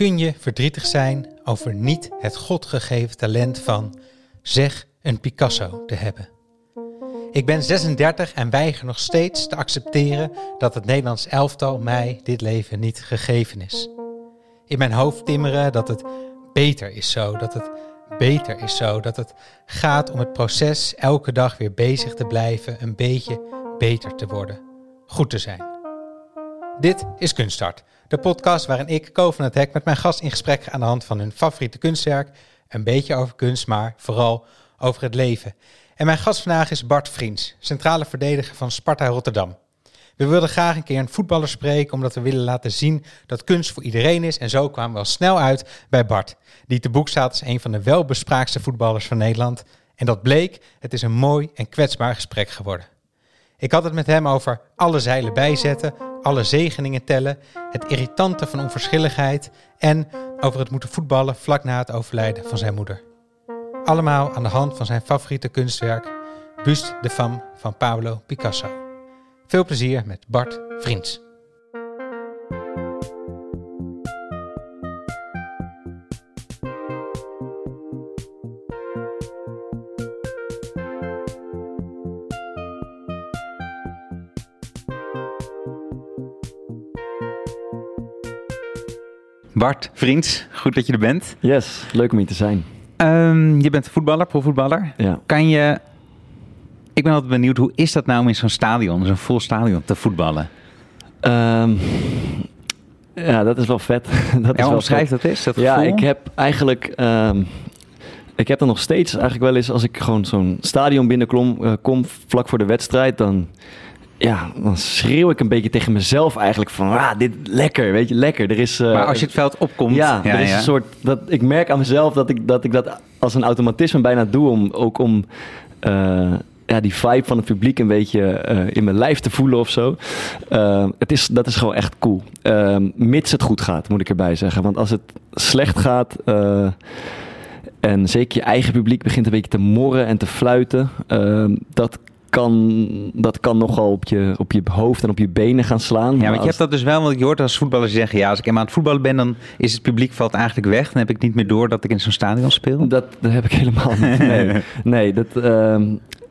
kun je verdrietig zijn over niet het godgegeven talent van, zeg, een Picasso te hebben. Ik ben 36 en weiger nog steeds te accepteren dat het Nederlands elftal mij dit leven niet gegeven is. In mijn hoofd timmeren dat het beter is zo, dat het beter is zo, dat het gaat om het proces elke dag weer bezig te blijven, een beetje beter te worden, goed te zijn. Dit is Kunststart, de podcast waarin ik, Ko van het Hek, met mijn gast in gesprek ga aan de hand van hun favoriete kunstwerk. Een beetje over kunst, maar vooral over het leven. En mijn gast vandaag is Bart Vriends, centrale verdediger van Sparta Rotterdam. We wilden graag een keer een voetballer spreken, omdat we willen laten zien dat kunst voor iedereen is. En zo kwamen we al snel uit bij Bart, die te boek staat als een van de welbespraakste voetballers van Nederland. En dat bleek, het is een mooi en kwetsbaar gesprek geworden. Ik had het met hem over alle zeilen bijzetten, alle zegeningen tellen, het irritante van onverschilligheid en over het moeten voetballen vlak na het overlijden van zijn moeder. Allemaal aan de hand van zijn favoriete kunstwerk, Buste de Femme van Pablo Picasso. Veel plezier met Bart Vriends. Bart Vriends, goed dat je er bent. Yes, leuk om hier te zijn. Um, je bent voetballer, profvoetballer. Ja. Kan je... Ik ben altijd benieuwd, hoe is dat nou om in zo'n stadion, zo'n vol stadion, te voetballen? Um, ja, dat is wel vet. dat ja, omschrijf dat is, dat Ja, gevoel? ik heb eigenlijk... Um, ik heb dan nog steeds eigenlijk wel eens, als ik gewoon zo'n stadion binnenkom, uh, kom vlak voor de wedstrijd, dan ja, dan schreeuw ik een beetje tegen mezelf eigenlijk van, ah, dit lekker, weet je, lekker. Er is, uh, maar als je het veld opkomt... Ja, ja er is ja. een soort, dat, ik merk aan mezelf dat ik, dat ik dat als een automatisme bijna doe om ook om... Uh, ja, die vibe van het publiek een beetje uh, in mijn lijf te voelen of zo. Het is, dat is gewoon echt cool. Uh, mits het goed gaat, moet ik erbij zeggen. Want als het slecht gaat en zeker je eigen publiek begint een beetje te morren en te fluiten, dat kan, dat kan nogal op je, op je hoofd en op je benen gaan slaan. Ja, want je hebt dat dus wel, want je hoort als voetballers zeggen... ja, als ik eenmaal aan het voetballen ben, dan is het publiek valt eigenlijk weg. Dan heb ik niet meer door dat ik in zo'n stadion speel. Dat, dat heb ik helemaal niet. Nee, nee dat, uh,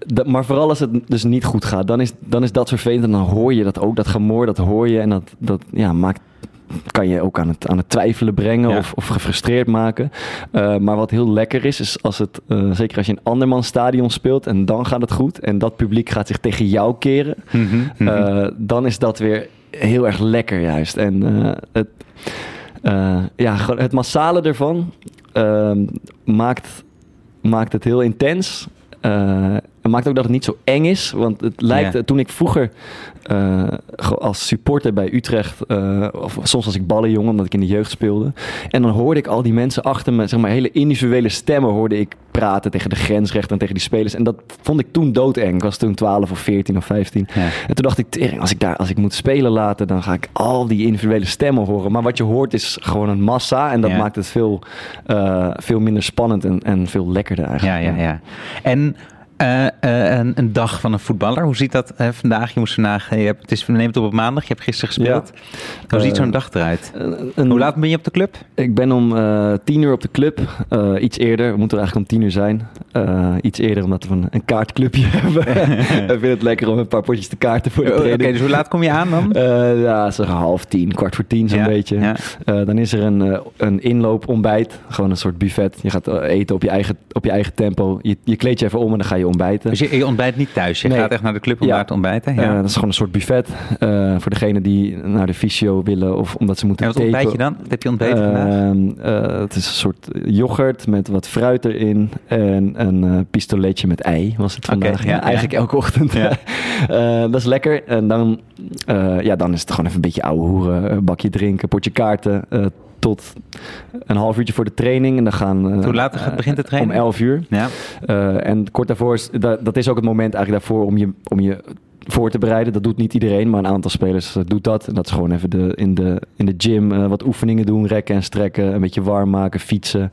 dat, maar vooral als het dus niet goed gaat, dan is, dan is dat vervelend. En dan hoor je dat ook, dat gemoor, dat hoor je. En dat, dat ja, maakt kan je ook aan het, aan het twijfelen brengen ja. of, of gefrustreerd maken. Uh, maar wat heel lekker is, is als het, uh, zeker als je in andermans stadion speelt en dan gaat het goed en dat publiek gaat zich tegen jou keren, mm -hmm, mm -hmm. Uh, dan is dat weer heel erg lekker juist. En het, ja, het massale ervan ehm, maakt, maakt het heel intens. Het maakt ook dat het niet zo eng is. Want het lijkt, toen ik vroeger uh, als supporter bij Utrecht, uh, of soms als ik ballenjongen, omdat ik in de jeugd speelde. En dan hoorde ik al die mensen achter me, zeg maar, hele individuele stemmen hoorde ik praten tegen de grensrechter en tegen die spelers. En dat vond ik toen doodeng. Ik was toen 12 of 14 of 15. Ja. En toen dacht ik, tering, als ik daar, als ik moet spelen laten, dan ga ik al die individuele stemmen horen. Maar wat je hoort is gewoon een massa. En dat maakt het veel, uh, veel minder spannend en, en veel lekkerder eigenlijk. Ja, ja, ja. En uh, een, een, dag van een voetballer, hoe ziet dat vandaag? Je moest vandaag, je hebt, het is, we het op op maandag, je hebt gisteren gespeeld. Ja. Hoe ziet zo'n dag eruit? Een, hoe laat ben je op de club? Ik ben om tien uur op de club, iets eerder. We moeten er eigenlijk om tien uur zijn. iets eerder omdat we een, een kaartclubje hebben. Ik vind het lekker om een paar potjes te kaarten voor de Oké, training. okay, dus hoe laat kom je aan dan? ja, zeg half tien, kwart voor tien zo'n ja, beetje. Ja. dan is er een, een inloopontbijt, gewoon een soort buffet. Je gaat eten op je eigen, op je eigen tempo. Je, je kleed je even om en dan ga je ontbijten. Dus je, je ontbijt niet thuis. Je Nee. gaat echt naar de club om Ja. daar te ontbijten. Ja. Ja. dat is gewoon een soort buffet uh, voor degene die naar de fysio willen of omdat ze moeten en wat ontbijt je dan? Wat heb je ontbeten vandaag? Uh, het is een soort yoghurt met wat fruit erin en een pistoletje met ei was het vandaag. Ja, eigenlijk elke ochtend. Ja. Dat is lekker. En dan, ja, dan is het gewoon even een beetje ouwe hoeren. Bakje drinken, potje kaarten. Tot een half uurtje voor de training. En dan gaan, uh, Hoe laat gaat- begint de training? Om 11 uur. Ja. Uh, en kort daarvoor, is, dat, dat is ook het moment eigenlijk daarvoor om je, om je voor te bereiden. Dat doet niet iedereen, maar een aantal spelers doet dat. En dat is gewoon even de, in, de, in de gym uh, wat oefeningen doen, rekken en strekken, een beetje warm maken, fietsen.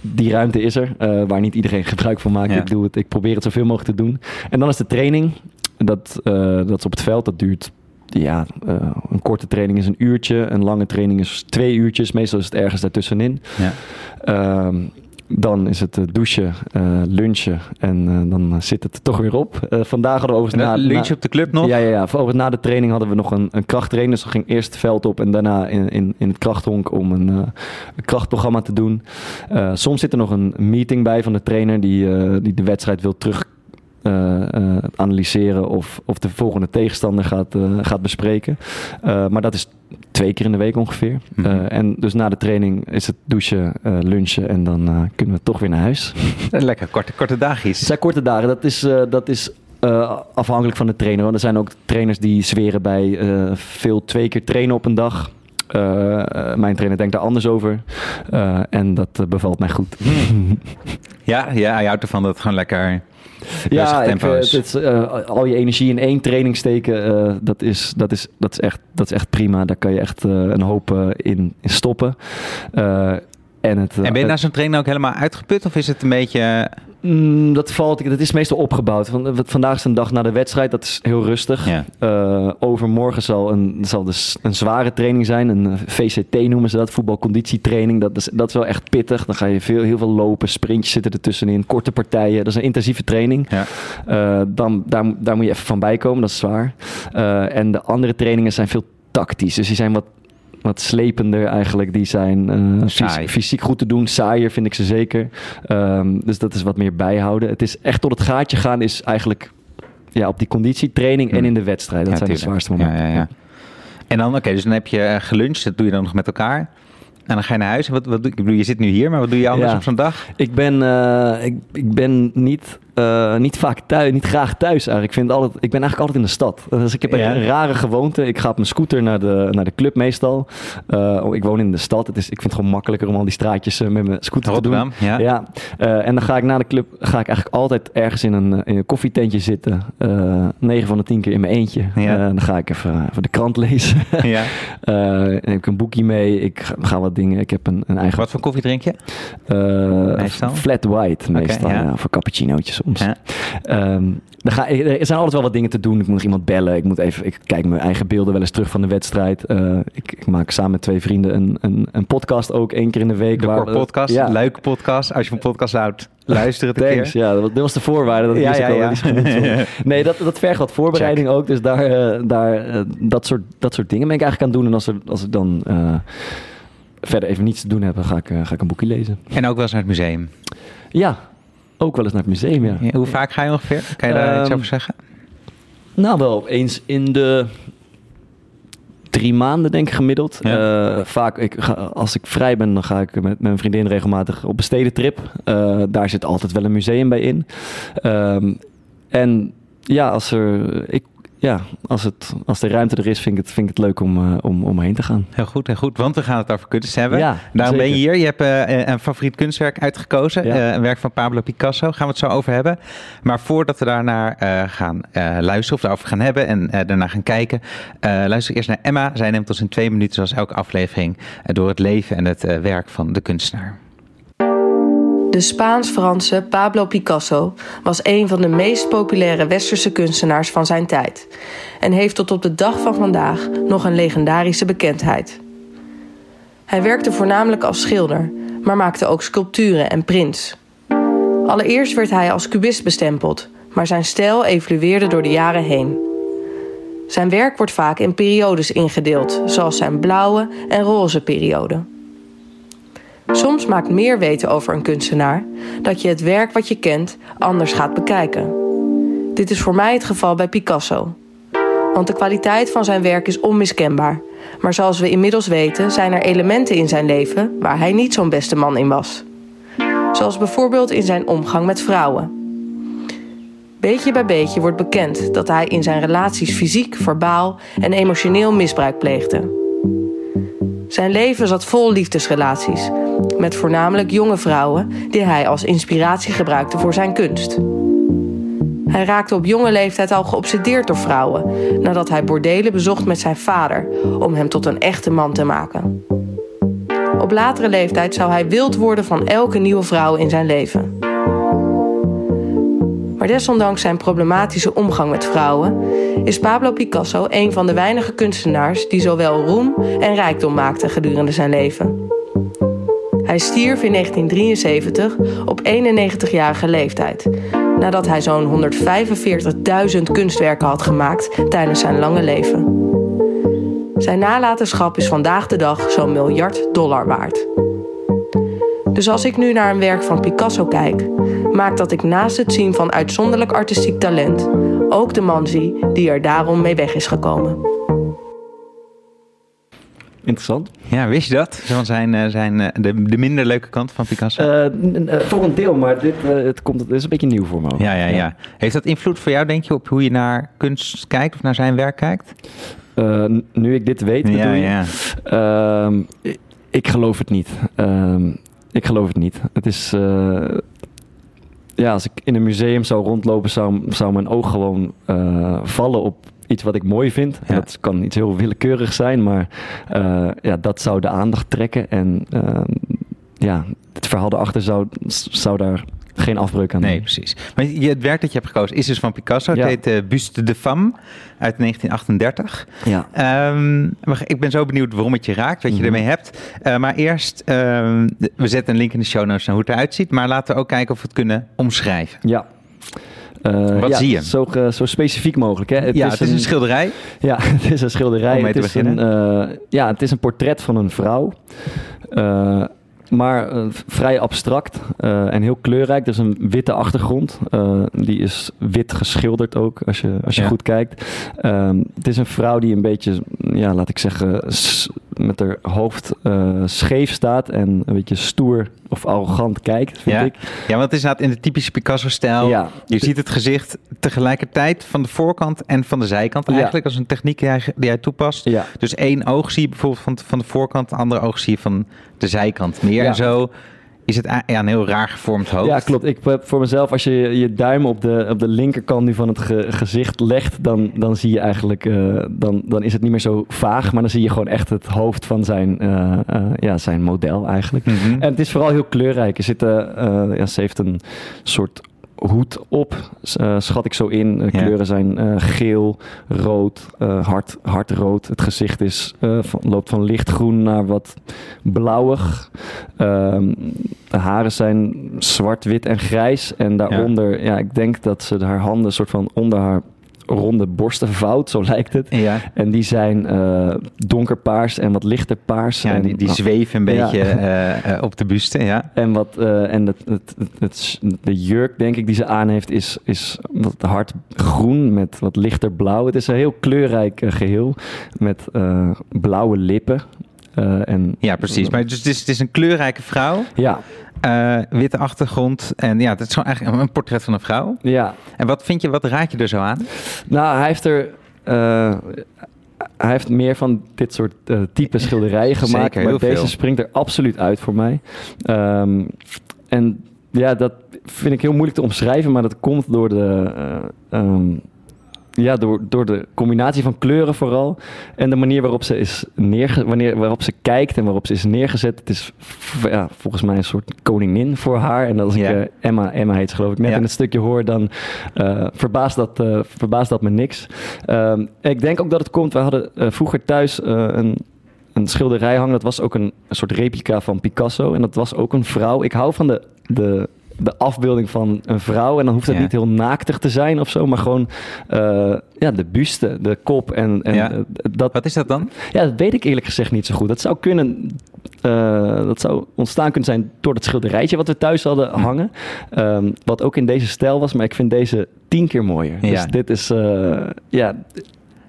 Die ruimte is er, uh, waar niet iedereen gebruik van maakt. Ja. Ik, doe het, ik probeer het zoveel mogelijk te doen. En dan is de training. Dat, uh, dat is op het veld, dat duurt ja, uh, een korte training is een uurtje, een lange training is twee uurtjes. Meestal is het ergens daartussenin. Ja. Uh, dan is het douchen, uh, lunchen en uh, dan zit het er toch weer op. Uh, vandaag hadden we over na, lunch op de club nog? Ja, ja, ja. Over, na de training hadden we nog een, een krachttraining. Dus we gingen eerst het veld op en daarna in, in, in het krachthonk om een, een krachtprogramma te doen. soms zit er nog een meeting bij van de trainer die, die de wedstrijd wil terug uh, analyseren of, of de volgende tegenstander gaat, uh, gaat bespreken. maar dat is twee keer in de week ongeveer. Mm -hmm. en dus na de training is het douchen, lunchen en dan kunnen we toch weer naar huis. Lekker, korte, korte dagjes. Het zijn korte dagen. Dat is, dat is afhankelijk van de trainer. Want er zijn ook trainers die zweren bij veel twee keer trainen op een dag. mijn trainer denkt daar anders over. en dat bevalt mij goed. ja, ja, hij houdt ervan dat het gewoon lekker ja, ik, uh, het, uh, al je energie in één training steken, uh, dat, is, dat, is, dat, is echt, dat is echt prima. Daar kan je echt een hoop in, in stoppen. en, het, en ben je na zo'n training ook helemaal uitgeput? Of is het een beetje... Mm, dat valt, dat is meestal opgebouwd. Vandaag is een dag na de wedstrijd, dat is heel rustig. Ja. Uh, overmorgen zal, een, zal dus een zware training zijn, een eh, VCT noemen ze dat, voetbalconditietraining. Dat is, dat is wel echt pittig. Dan ga je veel, heel veel lopen, sprintjes zitten er tussenin, korte partijen. Dat is een intensieve training. Ja. Uh, dan, daar, daar moet je even van bijkomen, dat is zwaar. Uh, en de andere trainingen zijn veel tactisch. Dus die zijn wat wat slepender eigenlijk. Die zijn uh, fysiek goed te doen. Saaier vind ik ze zeker. Um, dus dat is wat meer bijhouden. Het is echt tot het gaatje gaan is eigenlijk ja, op die conditietraining en hmm. in de wedstrijd. Dat zijn de zwaarste momenten. Ja, ja, en dan, oké, dus dan heb je geluncht. Dat doe je dan nog met elkaar. En dan ga je naar huis. Wat, wat doe, ik bedoel, je zit nu hier, maar wat doe je anders op zo'n dag? Ik ben, uh, ik, ik ben niet uh, niet vaak thuis, niet graag thuis eigenlijk. Ik, vind altijd, ik ben eigenlijk altijd in de stad. Dus ik heb een rare gewoonte. Ik ga op mijn scooter naar de, naar de club meestal. Uh, ik woon in de stad. Het is, ik vind het gewoon makkelijker om al die straatjes uh, met mijn scooter Rotterdam, te doen. Ja. ja. en dan ga ik na de club ga ik eigenlijk altijd ergens in een, in een koffietentje zitten. 9 van de 10 keer in mijn eentje. Ja. dan ga ik even, even de krant lezen. ja. ik heb een boekje mee. Ik ga, ga, wat dingen. Ik heb een, een eigen... Wat voor koffie drink je? flat white meestal. Okay, ja. voor cappuccinootjes soms. Ja. Um, er, ga, er zijn altijd wel wat dingen te doen. Ik moet nog iemand bellen. Ik, moet even, ik kijk mijn eigen beelden wel eens terug van de wedstrijd. Uh, ik, ik, maak samen met twee vrienden een, een, een, podcast ook één keer in de week. De waar, podcast, ja. leuke podcast. Als je een podcast houdt, luister het een keer. Ja, dat, was de voorwaarde. Dat ja, ja, ja. nee, dat, dat vergt wat voorbereiding ook. Dus daar, uh, daar, uh, dat, soort, dat soort dingen ben ik eigenlijk aan doen. En als, er, als ik dan verder even niets te doen heb, dan ga ik, ga ik een boekje lezen. En ook wel eens naar het museum? Ja, ook wel eens naar het museum, ja. hoe vaak ga je ongeveer? Kan je daar um, iets over zeggen? Nou, wel eens in de drie maanden, denk ik, gemiddeld. Ja. Uh, vaak, ik ga, als ik vrij ben, dan ga ik met, met mijn vriendin regelmatig op een stedentrip. Uh, daar zit altijd wel een museum bij in. Um, en ja, als er. Ik ja, als, het, als de ruimte er is, vind ik het, vind ik het leuk om, uh, om, om heen te gaan. Heel goed, heel goed. Want we gaan het over kunst hebben. Ja, Daarom ben je hier. Je hebt uh, een favoriet kunstwerk uitgekozen. Ja. Uh, een werk van Pablo Picasso. Gaan we het zo over hebben. Maar voordat we daarnaar gaan luisteren of daarover gaan hebben en daarna gaan kijken, luister eerst naar Emma. Zij neemt ons in twee minuten, zoals elke aflevering, door het leven en het werk van de kunstenaar. De Spaans-Franse Pablo Picasso was een van de meest populaire westerse kunstenaars van zijn tijd en heeft tot op de dag van vandaag nog een legendarische bekendheid. Hij werkte voornamelijk als schilder, maar maakte ook sculpturen en prints. Allereerst werd hij als cubist bestempeld, maar zijn stijl evolueerde door de jaren heen. Zijn werk wordt vaak in periodes ingedeeld, zoals zijn blauwe en roze periode. Soms maakt meer weten over een kunstenaar dat je het werk wat je kent anders gaat bekijken. Dit is voor mij het geval bij Picasso. Want de kwaliteit van zijn werk is onmiskenbaar. Maar zoals we inmiddels weten, zijn er elementen in zijn leven waar hij niet zo'n beste man in was. Zoals bijvoorbeeld in zijn omgang met vrouwen. Beetje bij beetje wordt bekend dat hij in zijn relaties fysiek, verbaal en emotioneel misbruik pleegde. Zijn leven zat vol liefdesrelaties, met voornamelijk jonge vrouwen die hij als inspiratie gebruikte voor zijn kunst. Hij raakte op jonge leeftijd al geobsedeerd door vrouwen, nadat hij bordelen bezocht met zijn vader om hem tot een echte man te maken. Op latere leeftijd zou hij wild worden van elke nieuwe vrouw in zijn leven. Maar desondanks zijn problematische omgang met vrouwen is Pablo Picasso een van de weinige kunstenaars die zowel roem en rijkdom maakte gedurende zijn leven. Hij stierf in 1973 op 91-jarige leeftijd, nadat hij zo'n 145.000 kunstwerken had gemaakt tijdens zijn lange leven. Zijn nalatenschap is vandaag de dag zo'n miljard dollar waard. Dus als ik nu naar een werk van Picasso kijk, maakt dat ik naast het zien van uitzonderlijk artistiek talent ook de man zie die er daarom mee weg is gekomen. Interessant. Ja, wist je dat? Van zijn, eh, zijn, eh, de, de minder leuke kant van Picasso? Uh, voor een deel, maar dit, het komt, het is een beetje nieuw voor me. Ja, ja, ja, Heeft dat invloed voor jou, denk je, op hoe je naar kunst kijkt of naar zijn werk kijkt? nu ik dit weet, ja, ja. Ehm, ik, ik, geloof het niet. Ehm, ik geloof het niet. Het is. ja, als ik in een museum zou rondlopen, zou, zou mijn oog gewoon vallen op iets wat ik mooi vind. En dat kan iets heel willekeurig zijn, maar uh, ja, dat zou de aandacht trekken. En uh, ja, het verhaal erachter zou, zou daar geen afbreuk aan Nee, precies. Maar je, het werk dat je hebt gekozen is dus van Picasso. Het heet uh, Buste de Femme uit 1938. Ja. Um, ik ben zo benieuwd waarom het je raakt, wat je mm ermee hebt. Uh, maar eerst, uh, we zetten een link in de show notes naar hoe het eruit ziet. Maar laten we ook kijken of we het kunnen omschrijven. Ja. Uh, Wat zie je? Zo, zo, specifiek mogelijk. Hè? Het ja, is het is een, schilderij. Ja, het is een schilderij. Om mee te het is beginnen. Een, uh, ja, het is een portret van een vrouw. Uh, maar vrij abstract en heel kleurrijk. Er is een witte achtergrond. Die is wit geschilderd ook, als je, als je ja. goed kijkt. Um, het is een vrouw die een beetje, ja, laat ik zeggen, met haar hoofd scheef staat en een beetje stoer of arrogant kijkt, vind ja. ik. Ja, want het is inderdaad in de typische Picasso-stijl. Ja. Je ziet het gezicht tegelijkertijd van de voorkant en van de zijkant eigenlijk. als een techniek die hij, die hij toepast. Ja. Dus één oog zie je bijvoorbeeld van, van de voorkant, de andere oog zie je van de zijkant meer. En zo is het ja, een heel raar gevormd hoofd. Ja, klopt. Ik heb voor mezelf, als je je duim op de, op de linkerkant nu van het ge, gezicht legt, dan, dan zie je eigenlijk, uh, dan, dan is het niet meer zo vaag, maar dan zie je gewoon echt het hoofd van zijn, uh, uh, ja, zijn model eigenlijk. Mm -hmm. En het is vooral heel kleurrijk. Er zit, ja, ze heeft een soort hoed op, uh, schat ik zo in. De kleuren ja. zijn uh, geel, rood, uh, hard, hardrood. Het gezicht is, van, loopt van lichtgroen naar wat blauwig. Um, de haren zijn zwart, wit en grijs. En daaronder, ja. ja, ik denk dat ze haar handen soort van onder haar ronde borsten vouwt, zo lijkt het. Ja. En die zijn uh, donkerpaars en wat lichter paars. Ja, en, die, die zweven een beetje uh, uh, op de buste, ja. En, wat, en het, het, het, het, de jurk, denk ik, die ze aan heeft, is, is wat hard groen met wat lichter blauw. Het is een heel kleurrijk geheel met blauwe lippen. en, ja, precies. Maar dus het is, het is een kleurrijke vrouw. Ja. Uh, witte achtergrond. En ja, het is gewoon eigenlijk een portret van een vrouw. Ja. En wat vind je, wat raad je er zo aan? Nou, hij heeft er. Uh, hij heeft meer van dit soort uh, type schilderijen gemaakt. Zeker, maar deze veel. springt er absoluut uit voor mij. Um, en ja, dat vind ik heel moeilijk te omschrijven, maar dat komt door de. Um, ja, door, door de combinatie van kleuren vooral. En de manier waarop ze is neerge wanneer, waarop ze kijkt en waarop ze is neergezet. Het is ja, volgens mij een soort koningin voor haar. En als ik Ja. uh, Emma, Emma heet ze geloof ik, net Ja. in het stukje hoor, dan uh, verbaast, dat, uh, verbaast dat me niks. Um, ik denk ook dat het komt, we hadden vroeger thuis een, een schilderij hangen. Dat was ook een, een soort replica van Picasso. En dat was ook een vrouw. Ik hou van de... de de afbeelding van een vrouw. En dan hoeft het Ja. niet heel naaktig te zijn of zo, maar gewoon uh, ja, de buste, de kop en, en Ja. dat. Wat is dat dan? Ja, dat weet ik eerlijk gezegd niet zo goed. Dat zou kunnen. Uh, dat zou ontstaan kunnen zijn door het schilderijtje wat we thuis hadden Hm. hangen. Um, wat ook in deze stijl was, maar ik vind deze tien keer mooier. Ja. Dus dit is. uh, ja.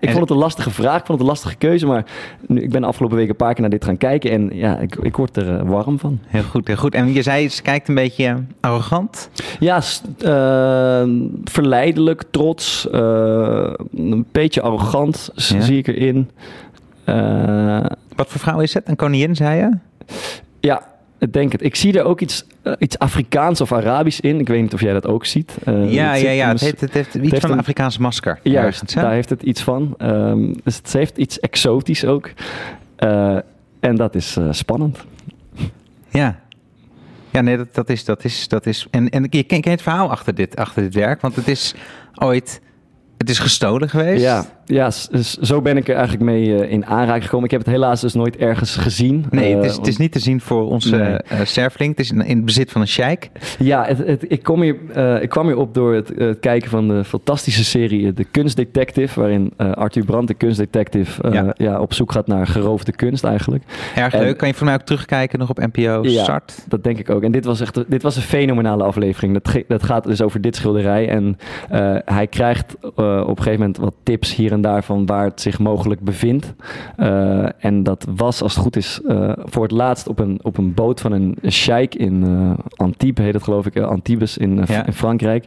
Ik vond het een lastige vraag, ik vond het een lastige keuze, maar nu, ik ben de afgelopen weken een paar keer naar dit gaan kijken en ja, ik, ik word er uh, warm van. Heel goed, heel goed. En je zei, ze kijkt een beetje arrogant. Ja, uh, verleidelijk, trots, uh, een beetje arrogant Ja. zie ik erin. Wat voor vrouw is het? Een koningin, zei je? ja, denk het. Ik zie er ook iets, uh, iets Afrikaans of Arabisch in. Ik weet niet of jij dat ook ziet. Uh, ja, het ja, ja. Het heeft, het heeft iets heeft van een Afrikaanse masker. Juist, ergens, daar heeft het iets van. Um, dus het heeft iets exotisch ook. Uh, en dat is spannend. Ja. Ja, nee, dat, dat is, dat is, dat is. En, en je kent het verhaal achter dit, achter dit werk, want het is ooit het is gestolen geweest? Ja, ja zo ben ik er eigenlijk mee uh, in aanraking gekomen. Ik heb het helaas dus nooit ergens gezien. Nee, het, is, het is niet te zien voor onze nee. uh, surfling. Het is in, in bezit van een sheik. Ja, het, het, ik, kom hier, uh, ik kwam hier op door het, kijken van de fantastische serie De Kunstdetective. Waarin Arthur Brandt, de kunstdetective, ja. ja. op zoek gaat naar geroofde kunst eigenlijk. Erg leuk. Kan je voor mij ook terugkijken nog op NPO ja, Start? dat denk ik ook. En dit was echt dit was een fenomenale aflevering. Dat, dat gaat dus over dit schilderij. En hij krijgt op een gegeven moment wat tips hier en daar van waar het zich mogelijk bevindt. Uh, en dat was, als het goed is, uh, voor het laatst op een, op een boot van een sheik in uh, Antibes, heet het geloof ik, Antibes in, ja. in Frankrijk.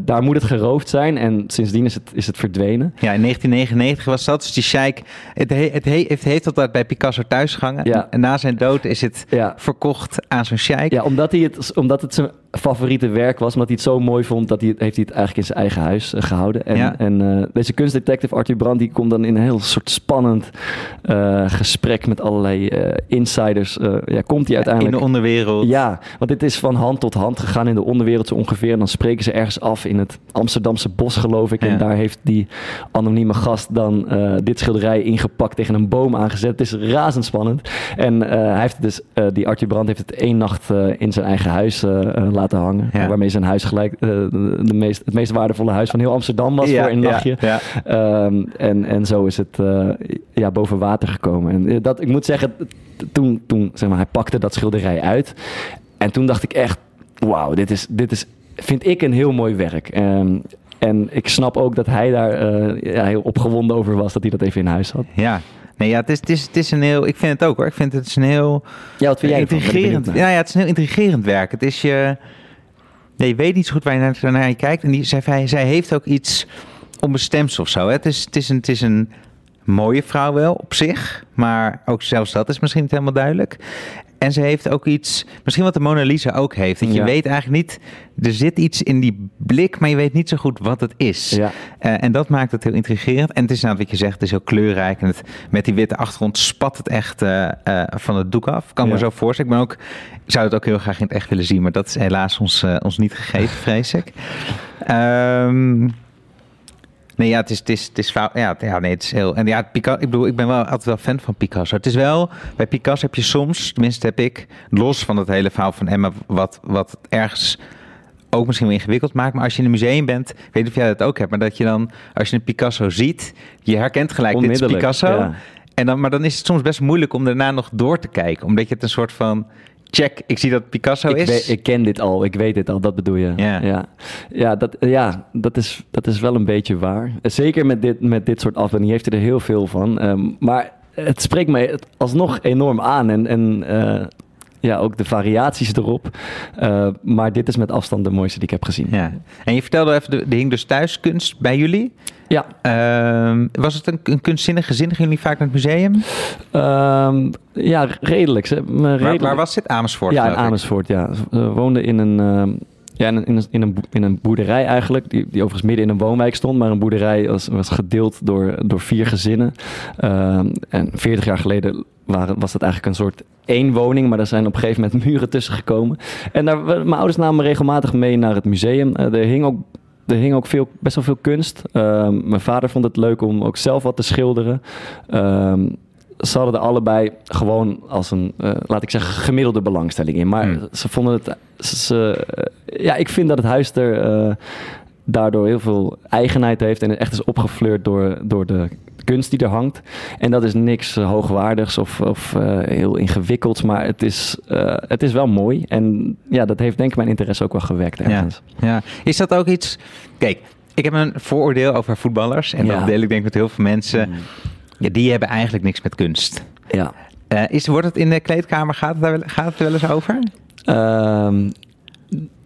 daar moet het geroofd zijn en sindsdien is het, is het verdwenen. Ja, in 1999 was dat. Dus die sheik, het, he, het, he, het heeft altijd bij Picasso thuis gehangen. Ja. En na zijn dood is het ja. verkocht aan zo'n sheik. Ja, omdat, hij het, omdat het zijn favoriete werk was, omdat hij het zo mooi vond, dat hij, heeft hij het eigenlijk in zijn eigen huis gehouden. En, ja. en uh, deze kunstdetective Arthur Brand, die komt dan in een heel soort spannend uh, gesprek met allerlei insiders. ja, komt hij uiteindelijk... In de onderwereld. Ja, want dit is van hand tot hand gegaan in de onderwereld zo ongeveer. En dan spreken ze ergens af in het Amsterdamse bos, geloof ik. Ja. En daar heeft die anonieme gast dan dit schilderij ingepakt, tegen een boom aangezet. Het is razendspannend. En hij heeft dus, die Arthur Brand heeft het één nacht in zijn eigen huis laten hangen. Ja. Waarmee zijn huis gelijk uh, de meest, het meest waardevolle huis van heel Amsterdam was ja, voor een nachtje. Um, en, en zo is het uh, ja, boven water gekomen. En eh, dat, ik moet zeggen, toen, toen zeg maar, hij pakte dat schilderij uit. En toen dacht ik echt, wauw, dit is, dit is, vind ik een heel mooi werk. Um, en ik snap ook dat hij daar uh, ja, heel opgewonden over was dat hij dat even in huis had. Ja, Nee, ja, het is, het, is, het is een heel. Ik vind het ook hoor. Ik vind het is een heel. Ja, wat vind jij intrigerend? Ja, ja, het is een heel intrigerend werk. Het is je. Nee, je weet niet zo goed waar je naar, naar je kijkt. En die, zij, zij heeft ook iets onbestemds of zo. Hè? Het, is, het, is een, het is een mooie vrouw wel op zich. Maar ook zelfs dat is misschien niet helemaal duidelijk. En ze heeft ook iets, misschien wat de Mona Lisa ook heeft. Dat je ja. weet eigenlijk niet, er zit iets in die blik, maar je weet niet zo goed wat het is. Ja. Uh, en dat maakt het heel intrigerend. En het is nou wat je zegt, het is heel kleurrijk. En het, met die witte achtergrond spat het echt uh, uh, van het doek af. Kan ja. me zo voorstellen. Ik ben ook, zou het ook heel graag in het echt willen zien, maar dat is helaas ons, ons niet gegeven, vrees ik. Um, Nee, ja, het is, het is, het is fout. Ja, ja, nee, het is heel. En ja, Picasso, ik bedoel, ik ben wel altijd wel fan van Picasso. Het is wel, bij Picasso heb je soms, tenminste heb ik, los van het hele verhaal van Emma, wat, wat ergens ook misschien wel ingewikkeld maakt. Maar als je in een museum bent, ik weet niet of jij dat ook hebt, maar dat je dan, als je een Picasso ziet, je herkent gelijk, dit is Picasso. Ja. En dan, maar dan is het soms best moeilijk om daarna nog door te kijken, omdat je het een soort van check, ik zie dat Picasso ik is. Weet, ik ken dit al, ik weet dit al, dat bedoel je. Ja, ja. ja, dat, ja dat, is, dat is wel een beetje waar. Zeker met dit, met dit soort afbeeldingen heeft hij er heel veel van. Um, maar het spreekt mij alsnog enorm aan. En, en uh, ja, ook de variaties erop. Uh, maar dit is met afstand de mooiste die ik heb gezien. Ja. En je vertelde even, de, de hing dus thuiskunst bij jullie. Ja. Uh, was het een, een kunstzinnige gezin? Gingen jullie vaak naar het museum? Uh, ja, redelijk. redelijk. Waar, waar, was dit? Amersfoort? Ja, in Amersfoort, ja. We woonden in een... Uh, ja, in een, in, een, in een boerderij eigenlijk, die, die overigens midden in een woonwijk stond. Maar een boerderij was, was gedeeld door, door vier gezinnen. Uh, en 40 jaar geleden waren, was dat eigenlijk een soort één woning, maar er zijn op een gegeven moment muren tussen gekomen. En daar, mijn ouders namen regelmatig mee naar het museum. Uh, er hing ook er hing ook veel, best wel veel kunst. Uh, mijn vader vond het leuk om ook zelf wat te schilderen. Uh, ze hadden er allebei gewoon als een, uh, laat ik zeggen, gemiddelde belangstelling in. Maar hmm. ze vonden het. Ze, ja, ik vind dat het huis er daardoor heel veel eigenheid heeft en echt is opgefleurd door, door de kunst die er hangt. En dat is niks uh, hoogwaardigs of, of uh, heel ingewikkelds, maar het is, uh, het is wel mooi. En ja, dat heeft denk ik mijn interesse ook wel gewekt ergens. Ja, ja. Is dat ook iets... Kijk, ik heb een vooroordeel over voetballers. En ja. dat deel ik denk met heel veel mensen. Mm. Ja, die hebben eigenlijk niks met kunst. Ja. is, wordt het in de kleedkamer, gaat het, daar, gaat het er wel eens over? Um,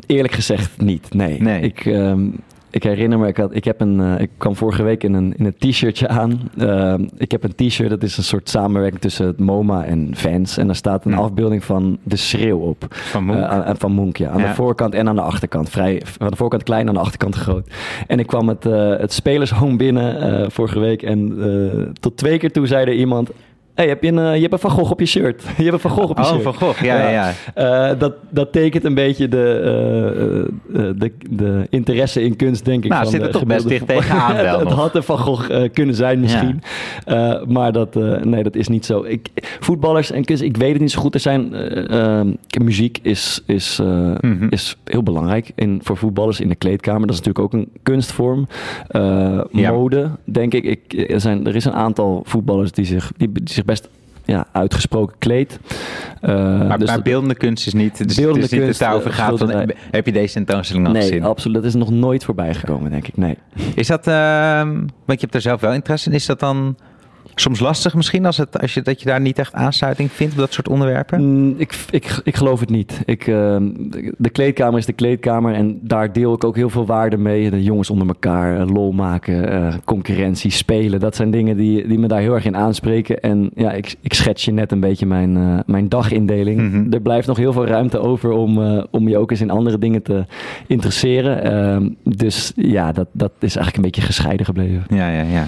eerlijk gezegd niet, nee. nee. Ik, um, ik herinner me, ik, had, ik, heb een, uh, ik kwam vorige week in een, in een t-shirtje aan. Uh, ik heb een t-shirt, dat is een soort samenwerking tussen het MoMA en Vans. En daar staat een afbeelding van de schreeuw op. Van Monk? Uh, van Monk, ja. Aan ja. de voorkant en aan de achterkant. Vrij, aan de voorkant klein, aan de achterkant groot. En ik kwam het, het spelershome binnen vorige week. En tot twee keer toe zei er iemand... hey, heb je, een, uh, je hebt een Van Gogh op je shirt. je hebt een Van Gogh op je oh, shirt. Van Gogh, ja, ja. ja. Uh, dat, dat tekent een beetje de, uh, de, de interesse in kunst, denk ik. Nou, van zit er toch best dicht tegenaan wel Het had er Van Gogh kunnen zijn misschien. Ja. maar dat, nee, dat is niet zo. Ik, voetballers en kunst, ik weet het niet zo goed. Er zijn, ehm, muziek is, is, mm -hmm. is heel belangrijk in, voor voetballers in de kleedkamer. Dat is natuurlijk ook een kunstvorm. Mode, denk ik. ik er, zijn, er is een aantal voetballers die zich, die, die zich best ja, uitgesproken kleed. Uh, maar, dus maar beeldende kunst is niet, dus beeldende het is kunst, niet daarover gaat. Van, nee. heb je deze tentoonstelling al nee, gezien? Nee, absoluut. Dat is nog nooit voorbij gekomen, denk ik. Nee. Is dat, uh, want je hebt er zelf wel interesse in, is dat dan soms lastig misschien als, het, als je, dat je daar niet echt aansluiting vindt op dat soort onderwerpen? Mm, ik, ik, ik geloof het niet. Ik, uh, de kleedkamer is de kleedkamer en daar deel ik ook heel veel waarde mee. De jongens onder elkaar, lol maken, uh, concurrentie, spelen. Dat zijn dingen die, die me daar heel erg in aanspreken. En ja, ik, ik schets je net een beetje mijn, uh, mijn dagindeling. Mm -hmm. Er blijft nog heel veel ruimte over om, om je ook eens in andere dingen te interesseren. Ehm, dus ja, dat, dat is eigenlijk een beetje gescheiden gebleven. Ja, ja, ja.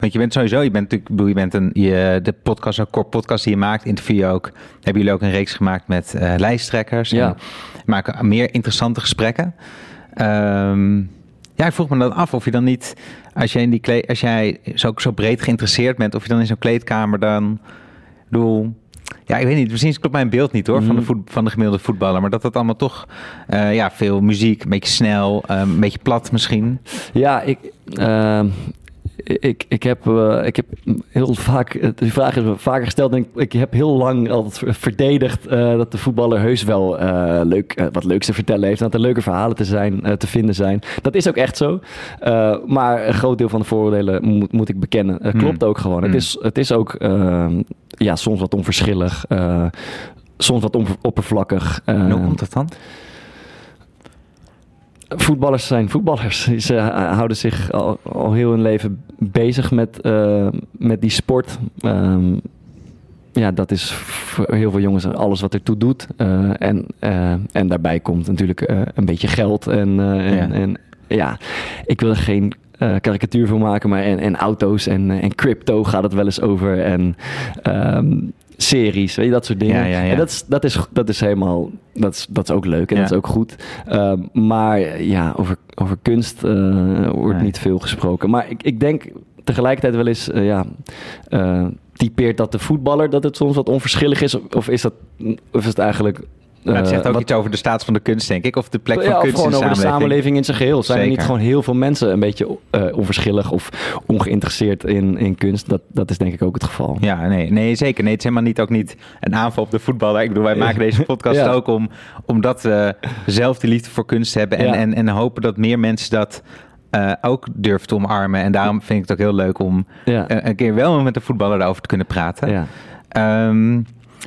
Want je bent sowieso, je bent natuurlijk, je bent een, je, de podcast, core podcast die je maakt, interview ook. Hebben jullie ook een reeks gemaakt met uh, lijsttrekkers? Ja. maken meer interessante gesprekken. Um, ja, ik vroeg me dan af of je dan niet, als jij in die kleed, als jij zo, zo breed geïnteresseerd bent, of je dan in zo'n kleedkamer dan, bedoel, ja, ik weet niet. Misschien klopt mijn beeld niet hoor, van, de voet, van de gemiddelde voetballer. Maar dat het allemaal toch, uh, ja, veel muziek, een beetje snel, uh, een beetje plat misschien. Ja, ik, uh, ik, ik, heb, uh, ik heb heel vaak, die vraag is me vaker gesteld. En ik, ik heb heel lang altijd verdedigd uh, dat de voetballer heus wel uh, leuk, wat leuks te vertellen heeft. Dat er leuke verhalen te, zijn, te vinden zijn. Dat is ook echt zo. maar een groot deel van de vooroordelen moet, moet ik bekennen. Het klopt mm. ook gewoon. Mm. Het, is, het is ook ja, soms wat onverschillig. soms wat oppervlakkig. Hoe komt dat dan? Voetballers zijn voetballers. Ze houden zich al, al heel hun leven bezig met, uh, met die sport. Um, ja, dat is voor heel veel jongens alles wat ertoe doet. Uh, en, uh, en daarbij komt natuurlijk een beetje geld. En, en, ja. en ja, ik wil er geen uh, karikatuur van maken, maar en, en auto's en, en crypto gaat het wel eens over. En um, series, weet je, dat soort dingen. Ja, ja, ja. En dat is, dat, is, dat is helemaal, dat is, dat is ook leuk en dat is ook goed. Uh, maar ja, over, over kunst uh, wordt nee. niet veel gesproken. Maar ik, ik denk tegelijkertijd wel eens, uh, ja, typeert dat de voetballer dat het soms wat onverschillig is? Of is, dat, of is het eigenlijk maar het zegt ook wat, iets over de staat van de kunst, denk ik. Of de plek ja, van kunst gewoon in de over samenleving. de samenleving in zijn geheel. Zijn Zeker. er niet gewoon heel veel mensen een beetje uh, onverschillig of ongeïnteresseerd in, in kunst? Dat, dat is denk ik ook het geval. Ja, nee, nee, zeker. Nee, het is helemaal niet, ook niet een aanval op de voetballer. Ik bedoel, wij maken deze podcast Ja. ook om, omdat we zelf die liefde voor kunst hebben. En, Ja. en, en hopen dat meer mensen dat eh, ook durven te omarmen. En daarom vind ik het ook heel leuk om Ja. eh, een keer wel met een voetballer daarover te kunnen praten. Ja. Ehm,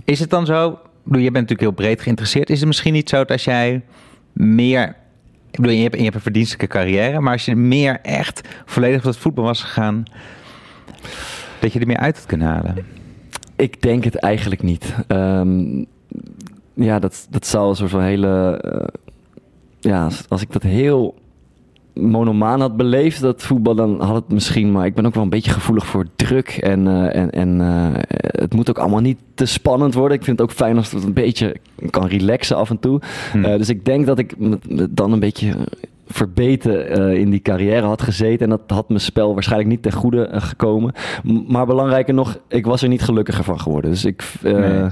is het dan zo, je bent natuurlijk heel breed geïnteresseerd. Is het misschien niet zo dat jij meer, ik bedoel, je hebt, je een verdienstelijke carrière, maar als je meer echt volledig op het voetbal was gegaan, dat je er meer uit had kunnen halen? Ik denk het eigenlijk niet. Ehm, ja, dat, dat zou een soort van hele. eh, ja, als ik dat heel monomaan had beleefd, dat voetbal, dan had het misschien. Maar ik ben ook wel een beetje gevoelig voor druk. En, eh, en, en eh, het moet ook allemaal niet te spannend worden. Ik vind het ook fijn als het een beetje kan relaxen af en toe. Hm. Eh, dus ik denk dat ik dan een beetje verbeten in die carrière had gezeten. En dat had mijn spel waarschijnlijk niet ten goede gekomen. Maar belangrijker nog, ik was er niet gelukkiger van geworden. Dus ik... Nee.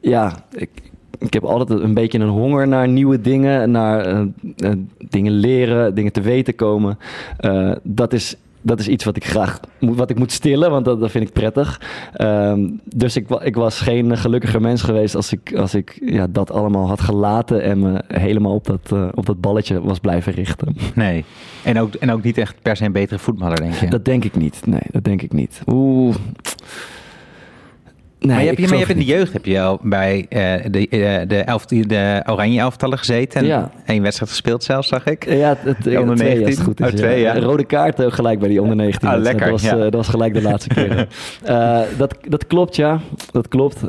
ja, ik, ik heb altijd een beetje een honger naar nieuwe dingen. Naar eh, eh, dingen leren, dingen te weten komen. Eh, dat is... Dat is iets wat ik graag moet, wat ik moet stillen, want dat, dat vind ik prettig. Ehm, dus ik, ik was geen gelukkiger mens geweest als ik, als ik ja, dat allemaal had gelaten en me helemaal op dat, op dat balletje was blijven richten. Nee. En ook, en ook niet echt per se een betere voetballer, denk je? Dat denk ik niet. Nee, dat denk ik niet. Oeh. Nee, maar je hebt, maar je hebt in de jeugd heb je al bij eh, de, eh, de, elf, de Oranje elftallen gezeten. En Ja. één wedstrijd gespeeld zelfs, zag ik. Ja, het, het, Onder twee, als 19. het goed is. Oh, twee, ja. Een rode kaart gelijk bij die onder 19. Ah, lekker, Dat was, ja. eh, dat was gelijk de laatste keer. Dat, dat klopt, ja. Dat klopt.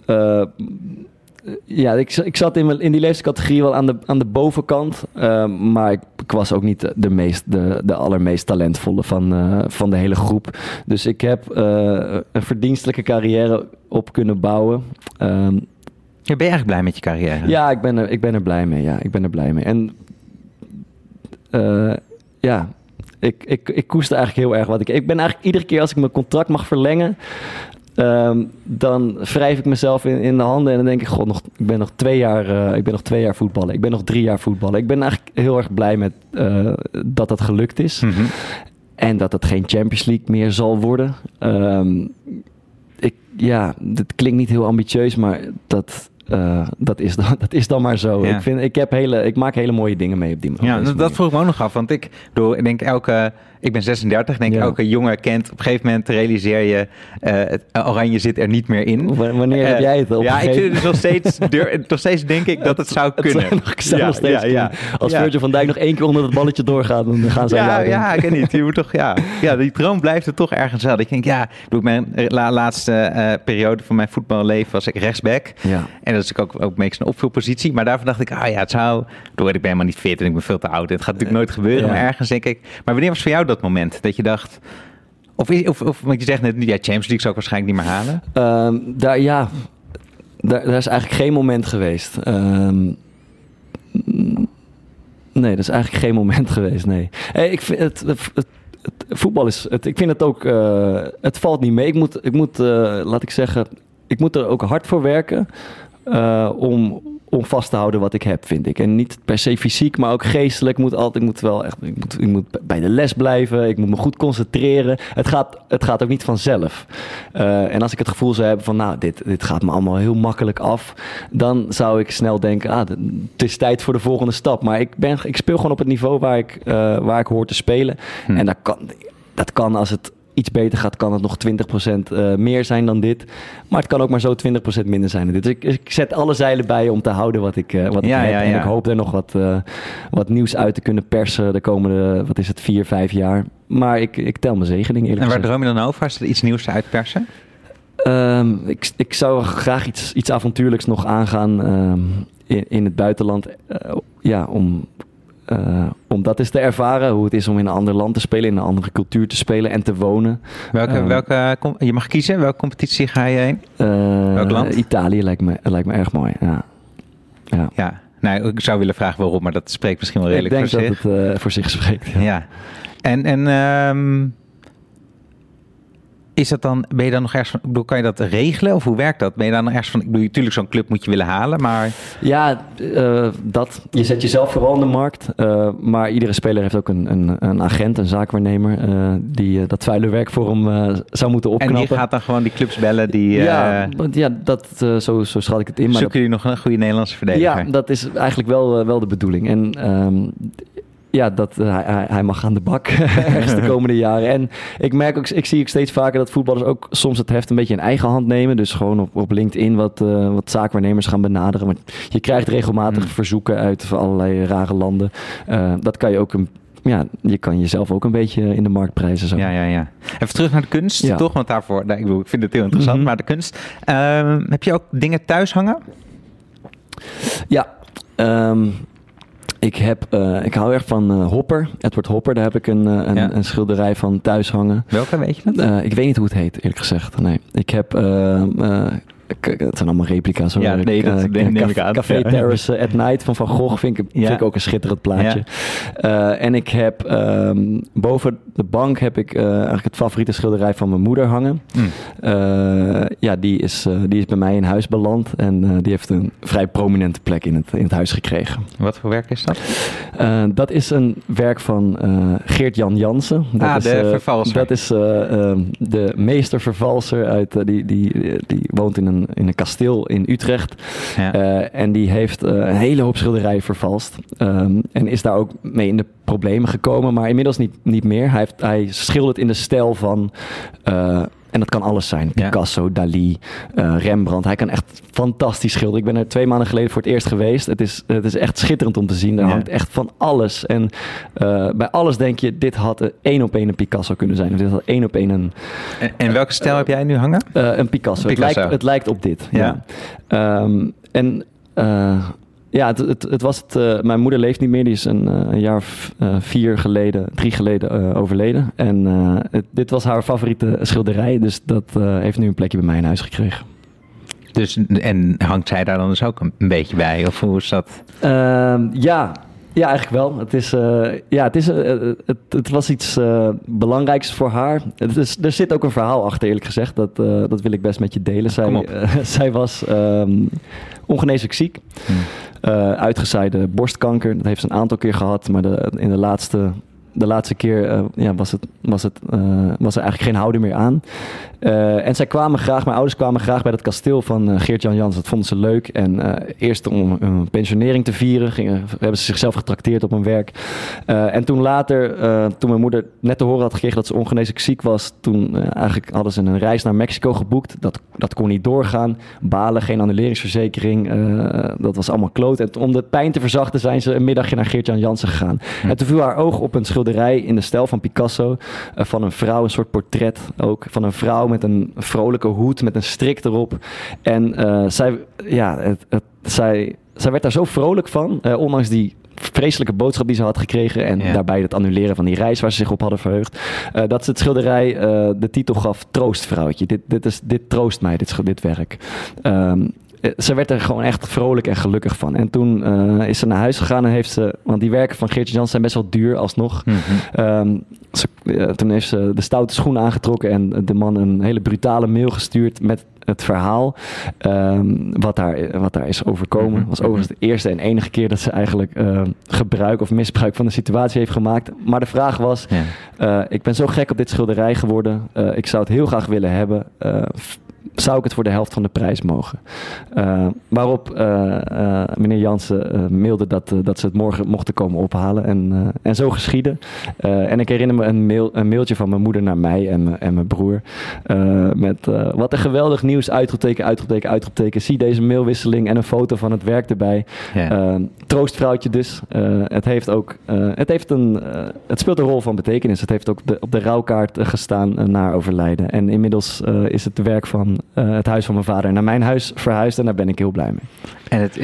Eh, ja, ik, ik zat in, in die leeftijdscategorie wel aan de, aan de bovenkant. Uh, maar ik, ik, was ook niet de, meest, de, de allermeest talentvolle van, uh, van de hele groep. Dus ik heb uh, een verdienstelijke carrière op kunnen bouwen. Um, ja, ben je eigenlijk blij met je carrière? Ja, ik ben er, ik ben er blij mee. Ja, ik ben er blij mee. En ja, ik, ik, ik koester eigenlijk heel erg wat ik. Ik ben eigenlijk iedere keer als ik mijn contract mag verlengen. Um, dan wrijf ik mezelf in, in, de handen en dan denk ik, god, nog, ik, ben nog twee jaar, uh, ik ben nog twee jaar voetballen. Ik ben nog drie jaar voetballen. Ik ben eigenlijk heel erg blij met uh, dat dat gelukt is. Mm -hmm. En dat het geen Champions League meer zal worden. Um, ik, ja, het klinkt niet heel ambitieus, maar dat, uh, dat, is dan, dat is dan maar zo. Ja. Ik, vind, ik, heb hele, ik maak hele mooie dingen mee op die manier. Ja, dat, dat vroeg ik me ook nog af. Want ik, bedoel, ik denk elke ik ben 36, denk ja. elke jongen kent. Op een gegeven moment realiseer je, uh, het oranje zit er niet meer in. Wanneer uh, heb jij het op Ja, ik zit dus nog steeds, deur, nog steeds denk ik dat het zou kunnen. Het nog, ja, nog steeds ja, ja, Als. Virgil van Dijk nog één keer onder het balletje doorgaat, dan gaan ze ja, ja, ik weet niet. Je moet toch, ja. ja, die droom blijft er toch ergens wel. Ik denk, ja, doe mijn la, laatste uh, periode van mijn voetballeven was ik rechtsback. Ja. En dat is ook, ook meestal een opvulpositie. Maar daarvan dacht ik, ah ja, het zou... Door, ik ben helemaal niet fit en ik ben veel te oud. Het gaat natuurlijk nooit gebeuren, maar ergens denk ik... Maar wanneer was voor jou dat moment dat je dacht... Of, of, of want je zegt net, ja, Champions League zou ik waarschijnlijk niet meer halen. Um, daar, ja, daar, is eigenlijk geen moment geweest. Um, nee, dat is eigenlijk geen moment geweest, nee. Hey, ik vind het, het, voetbal is, het, ik vind het ook, uh, het valt niet mee. Ik moet, ik moet uh, laat ik zeggen, ik moet er ook hard voor werken om om vast te houden wat ik heb, vind ik. En niet per se fysiek, maar ook geestelijk. Moet altijd, ik moet wel echt, ik moet, ik moet bij de les blijven. Ik moet me goed concentreren. Het gaat, het gaat ook niet vanzelf. Uh, en als ik het gevoel zou hebben van, nou, dit, dit gaat me allemaal heel makkelijk af, dan zou ik snel denken, ah, het is tijd voor de volgende stap. Maar ik, ben, ik speel gewoon op het niveau waar ik, uh, waar ik hoor te spelen. Hm. En dat kan, dat kan als het iets beter gaat, kan het nog 20% uh, meer zijn dan dit. Maar het kan ook maar zo 20% minder zijn dan dit. Dus ik, ik, zet alle zeilen bij om te houden wat ik, uh, wat ja, ik heb. Ja, ja. En ik hoop er nog wat, uh, wat nieuws uit te kunnen persen de komende, wat is het, vier, vijf jaar. Maar ik, ik tel mijn zegening eerlijk En waar gezegd. droom je dan over als er iets nieuws uitpersen? Um, ik, ik zou graag iets, iets avontuurlijks nog aangaan um, in, in het buitenland. ja, om uh, om dat eens te ervaren, hoe het is om in een ander land te spelen, in een andere cultuur te spelen en te wonen. Welke, uh, welke je mag kiezen, welke competitie ga je heen? Uh, Welk land? Italië lijkt me, lijkt me erg mooi, ja. Ja. ja. Nou, ik zou willen vragen waarom, maar dat spreekt misschien wel redelijk voor zich. Ik denk dat het voor zich spreekt. Ja. ja. En, en um, is dat dan, ben je dan nog ergens van, ik bedoel, kan je dat regelen of hoe werkt dat? Ben je dan nog ergens van, ik bedoel, natuurlijk zo'n club moet je willen halen, maar... Ja, uh, dat. Je zet jezelf vooral in de markt, uh, maar iedere speler heeft ook een, een, een agent, een zaakwaarnemer, uh, die dat vuile werk voor hem zou moeten opknappen. En die gaat dan gewoon die clubs bellen die... ja, ja, dat, zo, zo schat ik het in. Maar Zoeken jullie nog een goede Nederlandse verdediger? Ja, dat is eigenlijk wel, wel de bedoeling. En um, ja, dat, uh, hij, hij, mag aan de bak de komende jaren. En ik merk ook, ik zie ook steeds vaker dat voetballers ook soms het heft een beetje in eigen hand nemen. Dus gewoon op, op LinkedIn wat, uh, wat zaakwaarnemers gaan benaderen. Maar je krijgt regelmatig mm. verzoeken uit allerlei rare landen. Uh, dat kan je ook een ja, je kan jezelf ook een beetje in de markt prijzen. Zo. Ja, ja, ja. Even terug naar de kunst, ja. toch? Want daarvoor, nou, ik, bedoel, ik vind het heel interessant, mm -hmm. maar de kunst. Uh, heb je ook dingen thuis hangen? Ja, um, ik, heb, uh, ik hou erg van uh, Hopper, Edward Hopper. Daar heb ik een, uh, een, ja. een, schilderij van thuis hangen. Welke weet je dat? ik weet niet hoe het heet, eerlijk gezegd. Nee. Ik heb het zijn allemaal replica's. Hoor. Ja, nee, dat uh, neem ik aan. Café ja. Terrace at Night van Van Gogh vind ik, vind ja. ik ook een schitterend plaatje. Ja. Uh, en ik heb um, boven de bank heb ik uh, eigenlijk het favoriete schilderij van mijn moeder hangen. Mm. ja, die is, die is bij mij in huis beland en die heeft een vrij prominente plek in het, in het huis gekregen. Wat voor werk is dat? dat is een werk van Geert-Jan Jansen. Dat ah, is, de vervalser. Dat is de meestervervalser uit, die, die, die woont in een in een kasteel in Utrecht. Ja. Uh, en die heeft uh, een hele hoop schilderijen vervalst. Um, en is daar ook mee in de problemen gekomen, maar inmiddels niet, niet meer. Hij, heeft, hij schildert in de stijl van uh, en dat kan alles zijn. Picasso, Dali, uh, Rembrandt. Hij kan echt fantastisch schilderen. Ik ben er twee maanden geleden voor het eerst geweest. Het is, het is echt schitterend om te zien. Er hangt echt van alles. En uh, bij alles denk je, dit had één op één een Picasso kunnen zijn. Of dit had één op één een... En, en welke stijl heb jij nu hangen? een Picasso. Picasso. Het, lijkt, het lijkt op dit. Ja. ja. Um, en ja, het, het, het was het. Uh, mijn moeder leeft niet meer. Die is een, uh, een jaar of uh, vier geleden, drie geleden overleden. En het, dit was haar favoriete schilderij. Dus dat heeft nu een plekje bij mij in huis gekregen. Dus, en hangt zij daar dan dus ook een, beetje bij? Of hoe is dat? Ehm, ja, ja, eigenlijk wel. Het, is, ja, het, is, het, het was iets belangrijks voor haar. Het is, er zit ook een verhaal achter, eerlijk gezegd. Dat, dat wil ik best met je delen. Zij, zij was um, ongeneeslijk ziek. Hmm. Uitgezaaide borstkanker. Dat heeft ze een aantal keer gehad, maar de, in de laatste de laatste keer uh, ja, was, het, was, het, uh, was er eigenlijk geen houding meer aan. Uh, en zij kwamen graag, mijn ouders kwamen graag bij dat kasteel van Geert-Jan Jans. Dat vonden ze leuk. En eerst om een pensionering te vieren, gingen, hebben ze zichzelf getrakteerd op hun werk. en toen later, toen mijn moeder net te horen had gekregen dat ze ongeneeslijk ziek was, toen eigenlijk hadden ze een reis naar Mexico geboekt. Dat, dat kon niet doorgaan. Balen, geen annuleringsverzekering. dat was allemaal kloot. En om de pijn te verzachten zijn ze een middagje naar Geert-Jan Jansen gegaan. Hm. En toen viel haar oog op een schilderij in de stijl van Picasso. Van een vrouw, een soort portret ook. Van een vrouw met een vrolijke hoed, met een strik erop. En uh, zij, ja, het, het, zij, zij werd daar zo vrolijk van. Uh, ondanks die vreselijke boodschap die ze had gekregen. En daarbij het annuleren van die reis waar ze zich op hadden verheugd. Uh, dat ze het schilderij uh, de titel gaf Troostvrouwtje. Dit, dit, is, dit troost mij, dit, dit werk. Um, eh, ze werd er gewoon echt vrolijk en gelukkig van. En toen uh, is ze naar huis gegaan en heeft ze... Want die werken van Geertje Jans zijn best wel duur alsnog. Mm -hmm. ze, uh, toen heeft ze de stoute schoenen aangetrokken... en de man een hele brutale mail gestuurd met het verhaal um, wat, daar, wat daar is overkomen. Het mhm. was overigens de eerste en enige keer dat ze eigenlijk uh, gebruik of misbruik van de situatie heeft gemaakt. Maar de vraag was, ja. uh, ik ben zo gek op dit schilderij geworden. Uh, ik zou het heel graag willen hebben zou ik het voor de helft van de prijs mogen. Uh, waarop uh, uh, meneer Jansen mailde dat, dat ze het morgen mochten komen ophalen. En, en zo geschiedde. en ik herinner me een, mail, een mailtje van mijn moeder naar mij en, en mijn broer. met wat een geweldig nieuws, uitroepteken, uitroepteken, uitroepteken. Zie deze mailwisseling en een foto van het werk erbij. Ja. troostvrouwtje dus. het heeft ook, het heeft een, het speelt een rol van betekenis. Het heeft ook de, op de rouwkaart gestaan naar overlijden. En inmiddels is het werk van uh, het huis van mijn vader naar mijn huis verhuisd. En daar ben ik heel blij mee. En, het,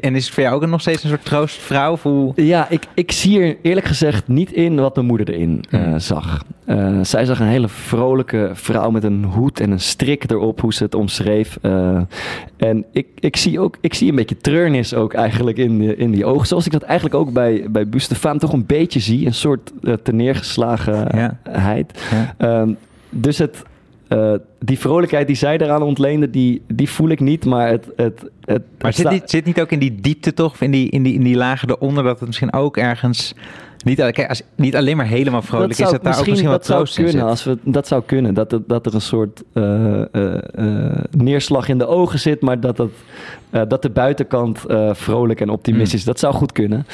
en is het voor jou ook nog steeds een soort troostvrouw? Hoe... Ja, ik, ik zie er eerlijk gezegd niet in wat mijn moeder erin uh, zag. Uh, zij zag een hele vrolijke vrouw met een hoed en een strik erop, hoe ze het omschreef. en ik, ik, zie ook, ik zie een beetje treurnis ook eigenlijk in, de, in die ogen. Zoals ik dat eigenlijk ook bij, bij Bustefaan toch een beetje zie. Een soort teneergeslagenheid. Ja. Ja. Um, dus het, uh, die vrolijkheid die zij eraan ontleende, die, die voel ik niet. Maar het. het, het maar zit, niet, zit niet ook in die diepte toch? In die, in die, in die lagen eronder, dat het misschien ook ergens. Niet, kijk, als, niet alleen maar helemaal vrolijk is, dat daar ook misschien wat troost zou kunnen, Als we, dat zou kunnen. Dat, er, dat er een soort uh, uh, neerslag in de ogen zit, maar dat, dat, dat de buitenkant vrolijk en optimistisch is. Mm. Dat zou goed kunnen.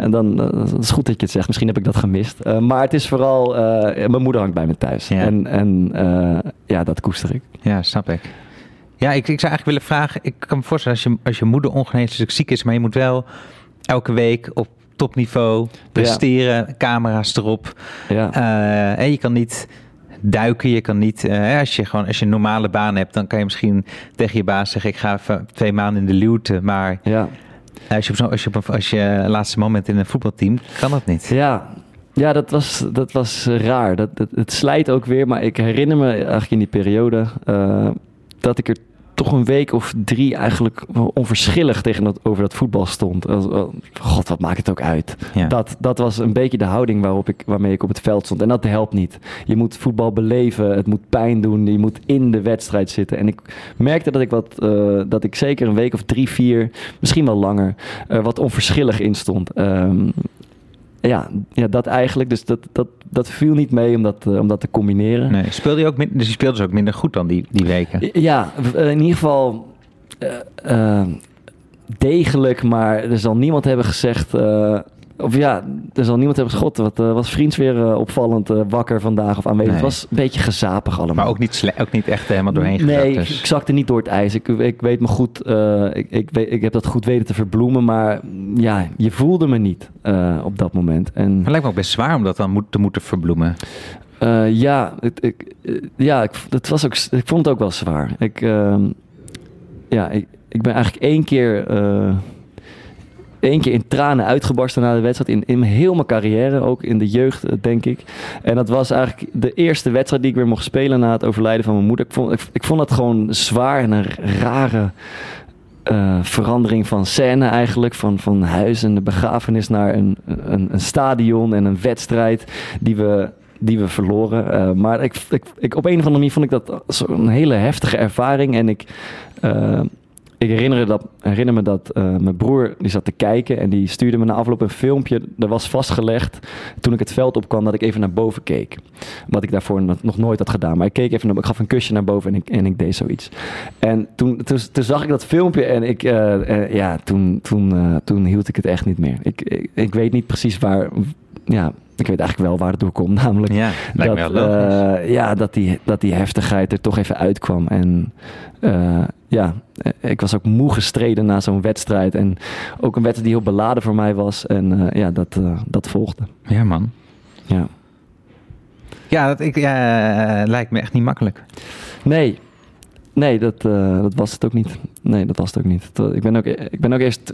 en dan dat is goed dat je het zegt. Misschien heb ik dat gemist. maar het is vooral, mijn moeder hangt bij me thuis. Ja. En, en ja, dat koester ik. Ja, snap ik. Ja, ik, ik zou eigenlijk willen vragen. Ik kan me voorstellen als je, als je moeder ongeneeslijk ziek is, maar je moet wel elke week op topniveau presteren, camera's erop. Ja. Uh, en je kan niet duiken, je kan niet. Uh, als je gewoon als je een normale baan hebt, dan kan je misschien tegen je baas zeggen: ik ga twee maanden in de luwte. Maar ja. als je op, als je op als je laatste moment in een voetbalteam, kan dat niet. Ja, ja, dat was, dat was raar. Dat, dat, het slijt ook weer, maar ik herinner me eigenlijk in die periode uh, dat ik er toch een week of drie eigenlijk onverschillig tegen dat, over dat voetbal stond. God, wat maakt het ook uit. Dat, dat was een beetje de houding waarop ik, waarmee ik op het veld stond. En dat helpt niet. Je moet voetbal beleven, het moet pijn doen, je moet in de wedstrijd zitten. En ik merkte dat ik, wat, uh, dat ik zeker een week of drie, vier, misschien wel langer, uh, wat onverschillig in stond. Um, ja, ja, dat eigenlijk. Dus dat, dat, dat viel niet mee om dat, uh, om dat te combineren. Nee, speelde je ook min, dus je speelde dus ook minder goed dan die, die weken? Ja, in ieder geval uh, uh, degelijk. Maar er zal niemand hebben gezegd of ja, er zal niemand hebben geschot. Wat was vriends weer opvallend wakker vandaag of aanwezig. Het was een beetje gezapig allemaal. Maar ook niet, ook niet echt helemaal doorheen Nee, dus. ik zakte niet door het ijs. Ik, ik weet me goed, ik, ik, weet, ik heb dat goed weten te verbloemen. Maar ja, je voelde me niet op dat moment. En, het lijkt me ook best zwaar om dat dan moet, te moeten verbloemen. ja, het, ik, ja ik, het was ook, ik vond het ook wel zwaar. Ik, ehm, ja, ik, ik ben eigenlijk één keer één keer in tranen uitgebarsten na de wedstrijd. In, in heel mijn carrière, ook in de jeugd, eh, denk ik. En dat was eigenlijk de eerste wedstrijd die ik weer mocht spelen na het overlijden van mijn moeder. Ik vond, ik, vond dat gewoon zwaar en een rare uh, verandering van scène eigenlijk. Van, van huis en de begrafenis naar een, een, een stadion en een wedstrijd die we die we verloren. Uh, maar ik, ik, op een of andere manier vond ik dat zo'n hele heftige ervaring. En ik, ik herinner, dat, herinner me dat uh, mijn broer die zat te kijken en die stuurde me na afloop een filmpje. Er was vastgelegd toen ik het veld opkwam dat ik even naar boven keek. Wat ik daarvoor nog nooit had gedaan. Maar ik keek even ik gaf een kusje naar boven en ik, en ik deed zoiets. En toen, toen, zag ik dat filmpje en ik, uh, uh, ja, toen, toen, toen hield ik het echt niet meer. Ik, ik, ik weet niet precies waar, ja, ik weet eigenlijk wel waar het door komt. Namelijk ja, dat, uh, ja, dat, die, dat die heftigheid er toch even uitkwam. En uh, ja, ik was ook moe gestreden na zo'n wedstrijd. En ook een wedstrijd die heel beladen voor mij was. En uh, ja, dat, dat volgde. Ja, man. Ja. Ja, dat ik, lijkt me echt niet makkelijk. Nee, nee dat, dat was het ook niet. Nee, dat was het ook niet. Ik ben ook, ik ben ook eerst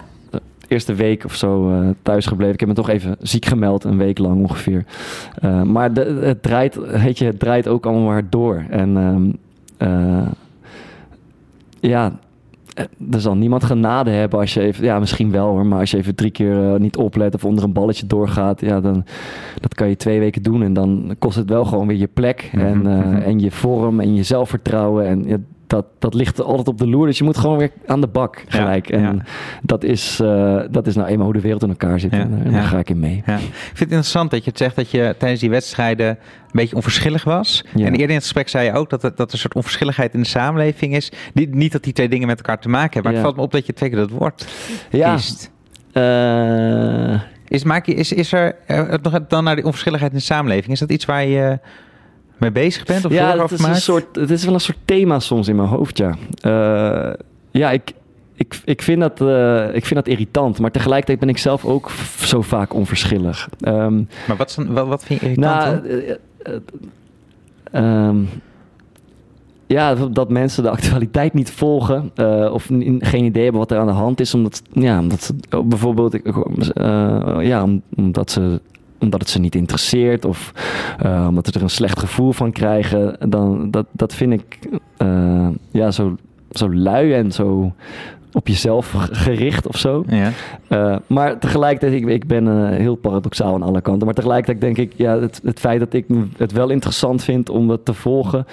eerste week of zo uh, thuis gebleven. Ik heb me toch even ziek gemeld, een week lang ongeveer. Uh, maar de, het, draait, weet je, het draait ook allemaal maar door. En uh, ja, er zal niemand genade hebben als je even, ja misschien wel hoor, maar als je even drie keer niet oplet of onder een balletje doorgaat, ja dan dat kan je twee weken doen en dan kost het wel gewoon weer je plek en, mm -hmm. en je vorm en je zelfvertrouwen en ja, dat, dat ligt altijd op de loer. Dus je moet gewoon weer aan de bak gelijk. Ja, en ja. Dat, is, uh, dat is nou eenmaal hoe de wereld in elkaar zit. Ja, en daar ga ik in mee. Ik vind het interessant dat je het zegt dat je tijdens die wedstrijden een beetje onverschillig was. En eerder in het gesprek zei je ook dat, het, dat er een soort onverschilligheid in de samenleving is. Niet, niet dat die twee dingen met elkaar te maken hebben. Maar het valt me op dat je twee keer dat woord kiest. Uh... Is, maak je, is, is er dan naar die onverschilligheid in de samenleving? Is dat iets waar je mee bezig bent? Of ja, het is, een soort, het is wel een soort thema soms in mijn hoofd, ja. Uh, ja, ik, ik, ik, vind dat, uh, ik vind dat irritant, maar tegelijkertijd ben ik zelf ook zo vaak onverschillig. Um, maar wat, wat, wat vind je irritant? Nou, uh, um, ja, dat mensen de actualiteit niet volgen uh, of geen idee hebben wat er aan de hand is, omdat, ja, omdat ze bijvoorbeeld, ja, omdat ze omdat het ze niet interesseert of uh, omdat ze er een slecht gevoel van krijgen, dan dat, dat vind ik uh, ja, zo, zo lui en zo op jezelf gericht of zo. Ja. Uh, maar tegelijkertijd, ik, ik ben heel paradoxaal aan alle kanten, maar tegelijkertijd denk ik, ja, het, het feit dat ik het wel interessant vind om dat te volgen,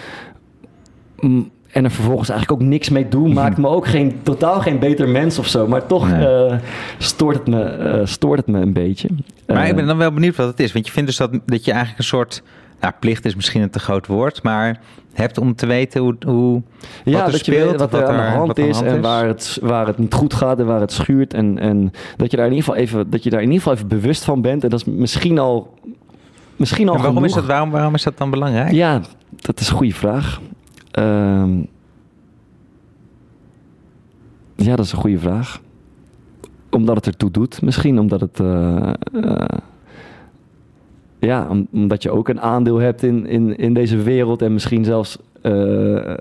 en er vervolgens eigenlijk ook niks mee doen, maakt me ook geen, totaal geen beter mens of zo. Maar toch nee. uh, stoort, het me, uh, stoort het me een beetje. Maar uh, ik ben dan wel benieuwd wat het is. Want je vindt dus dat, dat je eigenlijk een soort. Nou, plicht is misschien een te groot woord, maar hebt om te weten hoe. hoe ja, wat er dat speelt, je weet wat er aan de hand is en waar het, waar het niet goed gaat en waar het schuurt. En, en dat, je daar in ieder geval even, dat je daar in ieder geval even bewust van bent. En dat is misschien al. Misschien al en waarom, genoeg. is dat, waarom, waarom is dat dan belangrijk? Ja, dat is een goede vraag. Um, ja, dat is een goede vraag. Omdat het ertoe doet, misschien omdat het. Uh, uh, ja, omdat je ook een aandeel hebt in, in, in deze wereld en misschien zelfs uh,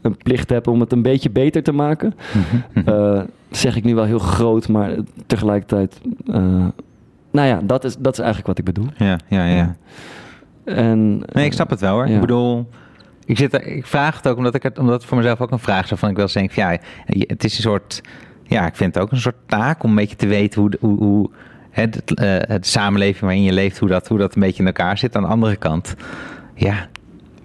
een plicht hebt om het een beetje beter te maken. Mm-hmm. zeg ik nu wel heel groot, maar tegelijkertijd. nou ja, dat is, dat is eigenlijk wat ik bedoel. Ja, ja, ja. En, nee, ik snap het wel hoor. Ja. Ik bedoel. Ik, zit ik vraag het ook omdat ik het, omdat het voor mezelf ook een vraag is. Van ik wel eens denk, ja, het is een soort. Ja, ik vind het ook een soort taak om een beetje te weten hoe, hoe, hoe het, uh, het samenleving waarin je leeft, hoe dat, hoe dat een beetje in elkaar zit. Aan de andere kant, ja.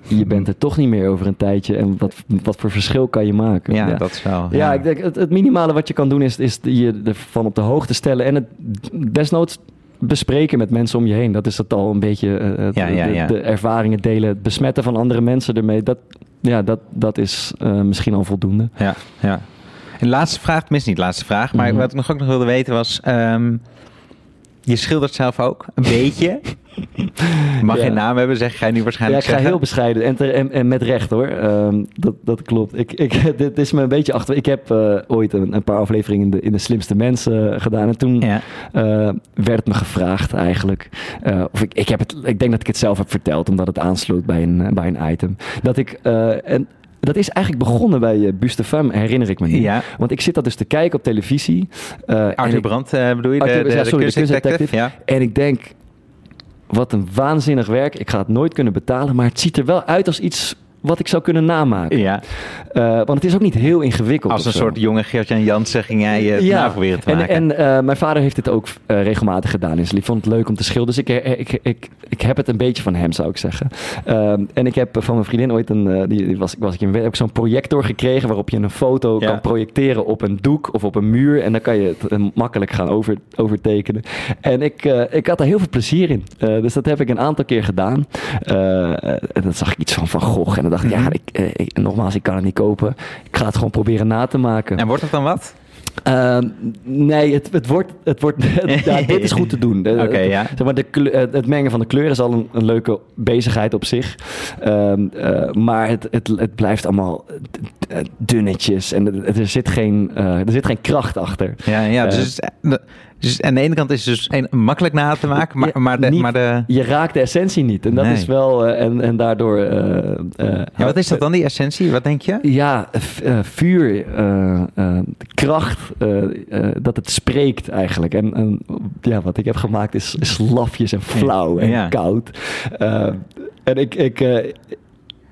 Je bent er toch niet meer over een tijdje. En wat, wat voor verschil kan je maken? Ja, ja. dat is wel. Ja, ja ik denk het, het, minimale wat je kan doen is, is je ervan op de hoogte stellen. En het desnoods bespreken met mensen om je heen. Dat is het al een beetje uh, ja, ja, ja. De, de, ervaringen delen, het besmetten van andere mensen ermee. Dat, ja, dat, dat is uh, misschien al voldoende. Ja, ja. En laatste vraag, tenminste niet laatste vraag, maar mm -hmm. wat ik nog ook nog wilde weten was... Um, je schildert zelf ook, een beetje. Mag Ja. geen naam hebben, zeg jij nu Ja, waarschijnlijk ik ga zeggen. heel bescheiden en, ter- en, en met recht hoor. Ehm, dat, dat klopt. Ik, ik, dit is me een beetje achter. Ik heb eh, ooit een, een paar afleveringen in de, in de slimste mensen eh, gedaan. En toen Ja. eh, werd me gevraagd eigenlijk. of ik, ik, heb het, ik denk dat ik het zelf heb verteld, omdat het aansloot bij een, bij een item. Dat ik. en, dat is eigenlijk begonnen bij uh, Buste Femme, herinner ik me nu. Ja. Want ik zit dat dus te kijken op televisie. en Arthur Brandt eh, bedoel je? Arthur- de, de, ja, de sorry, de kunstdetective. Ja. En ik denk, wat een waanzinnig werk. Ik ga het nooit kunnen betalen, maar het ziet er wel uit als iets wat ik zou kunnen namaken. ja, Eh, want het is ook niet heel ingewikkeld. als een soort jonge Geert-Jan Jansen ging jij het na proberen te en, maken. en eh, mijn vader heeft het ook eh, regelmatig gedaan. Dus ik vond het leuk om te schilderen. Dus ik, ik, ik, ik heb het een beetje van hem, zou ik zeggen. En ik heb van mijn vriendin ooit een... die, die was, was ik in, heb ik zo'n projector gekregen... waarop je een foto Ja. kan projecteren op een doek of op een muur. En dan kan je het makkelijk gaan over, overtekenen. En ik, ik had er heel veel plezier in. Dus dat heb ik een aantal keer gedaan. En dan zag ik iets van Van Gogh. En dan dacht ik, ja, Mhm. ik, eh, ik- nogmaals, ik kan het niet kopen. Ik ga het gewoon proberen na te maken. En wordt het dan wat? Ehm, nee, het, het wordt. Het wordt ja, dit is goed te doen. Oké, ja. Zeg maar, de kleur- het het mengen van de kleuren is al een, een leuke bezigheid op zich. Ehm, eh, maar het, het, het blijft allemaal dunnetjes en er, zit geen, eh, er zit geen kracht achter. Ja, ja dus, Eh. het dus aan de ene kant is het dus een, makkelijk na te maken, maar, Ja, maar, de, niet- maar de... Je raakt de essentie niet. En dat Nee. is wel. eh, en, en daardoor. eh, eh, Ja, wat is dat dan, die essentie? Wat denk je? Ja, vuur, kracht, dat het spreekt eigenlijk. En, en ja, wat ik heb gemaakt is, is lafjes en flauw en Ja. koud. En ik, ik,